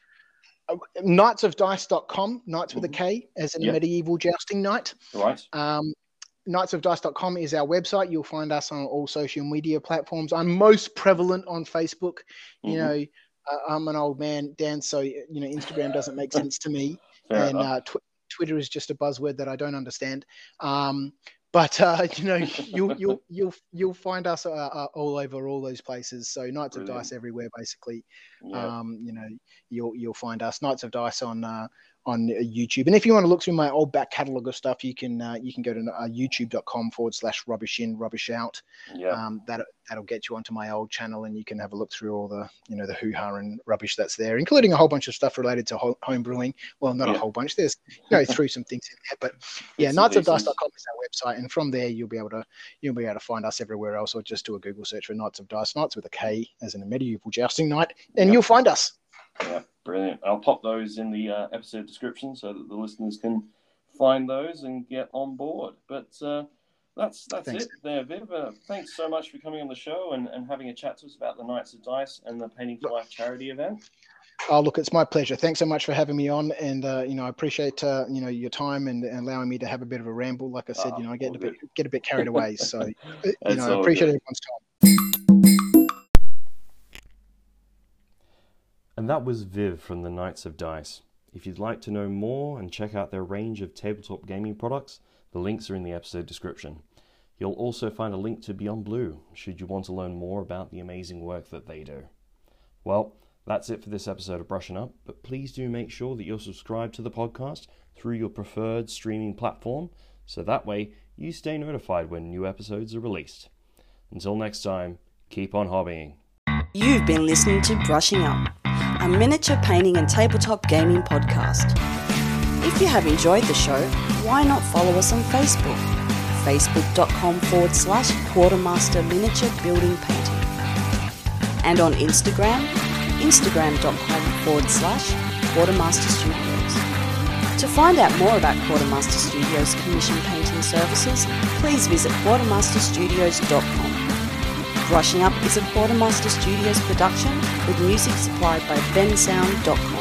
Uh, knightsofdice.com, knights with a mm-hmm. K, as in yep. medieval jousting knight. Right. Um, knightsofdice.com is our website. You'll find us on all social media platforms. I'm most prevalent on Facebook. Mm-hmm. You know, uh, I'm an old man, Dan, so you know Instagram doesn't make sense to me, [laughs] Fair and uh, tw- Twitter is just a buzzword that I don't understand. Um, but uh, [laughs] you know, you'll you'll [laughs] you'll you'll find us uh, uh, all over all those places. So Knights Brilliant. of Dice everywhere, basically. Yeah. Um, you know, you'll you'll find us Knights of Dice on uh, on uh, YouTube. And if you want to look through my old back catalogue of stuff, you can uh, you can go to uh, youtube.com forward slash rubbish in rubbish out. Yeah. Um, that that'll get you onto my old channel, and you can have a look through all the you know the hoo ha and rubbish that's there, including a whole bunch of stuff related to ho- home brewing. Well, not Yeah. a whole bunch. There's you know through some things in there, but yeah, Bits and pieces. knightsofdice.com is our website, and from there you'll be able to you'll be able to find us everywhere else, or just do a Google search for Knights of Dice, Knights with a K, as in a medieval jousting knight, and Yep. you'll find us. Yeah, brilliant. I'll pop those in the uh, episode description so that the listeners can find those and get on board. But uh, that's that's Thanks. it there, Viv. Uh, thanks so much for coming on the show and, and having a chat to us about the Knights of Dice and the Painting for Life charity event. Oh, look, it's my pleasure. Thanks so much for having me on, and uh, you know, I appreciate uh, you know your time and, and allowing me to have a bit of a ramble. Like I said, Ah, you know, I get a bit get a bit carried away, so [laughs] you know, I appreciate good. everyone's time. And that was Viv from the Knights of Dice. If you'd like to know more and check out their range of tabletop gaming products, the links are in the episode description. You'll also find a link to Beyond Blue should you want to learn more about the amazing work that they do. Well, that's it for this episode of Brushing Up, but please do make sure that you're subscribed to the podcast through your preferred streaming platform so that way you stay notified when new episodes are released. Until next time, keep on hobbying. You've been listening to Brushing Up, a miniature painting and tabletop gaming podcast. If you have enjoyed the show, why not follow us on Facebook? Facebook.com forward slash Quartermaster Miniature Building Painting. And on Instagram, Instagram.com forward slash Quartermaster Studios. To find out more about Quartermaster Studios commission painting services, please visit quartermasterstudios.com. Brushing Up is a Quartermaster Studios production with music supplied by bensound.com.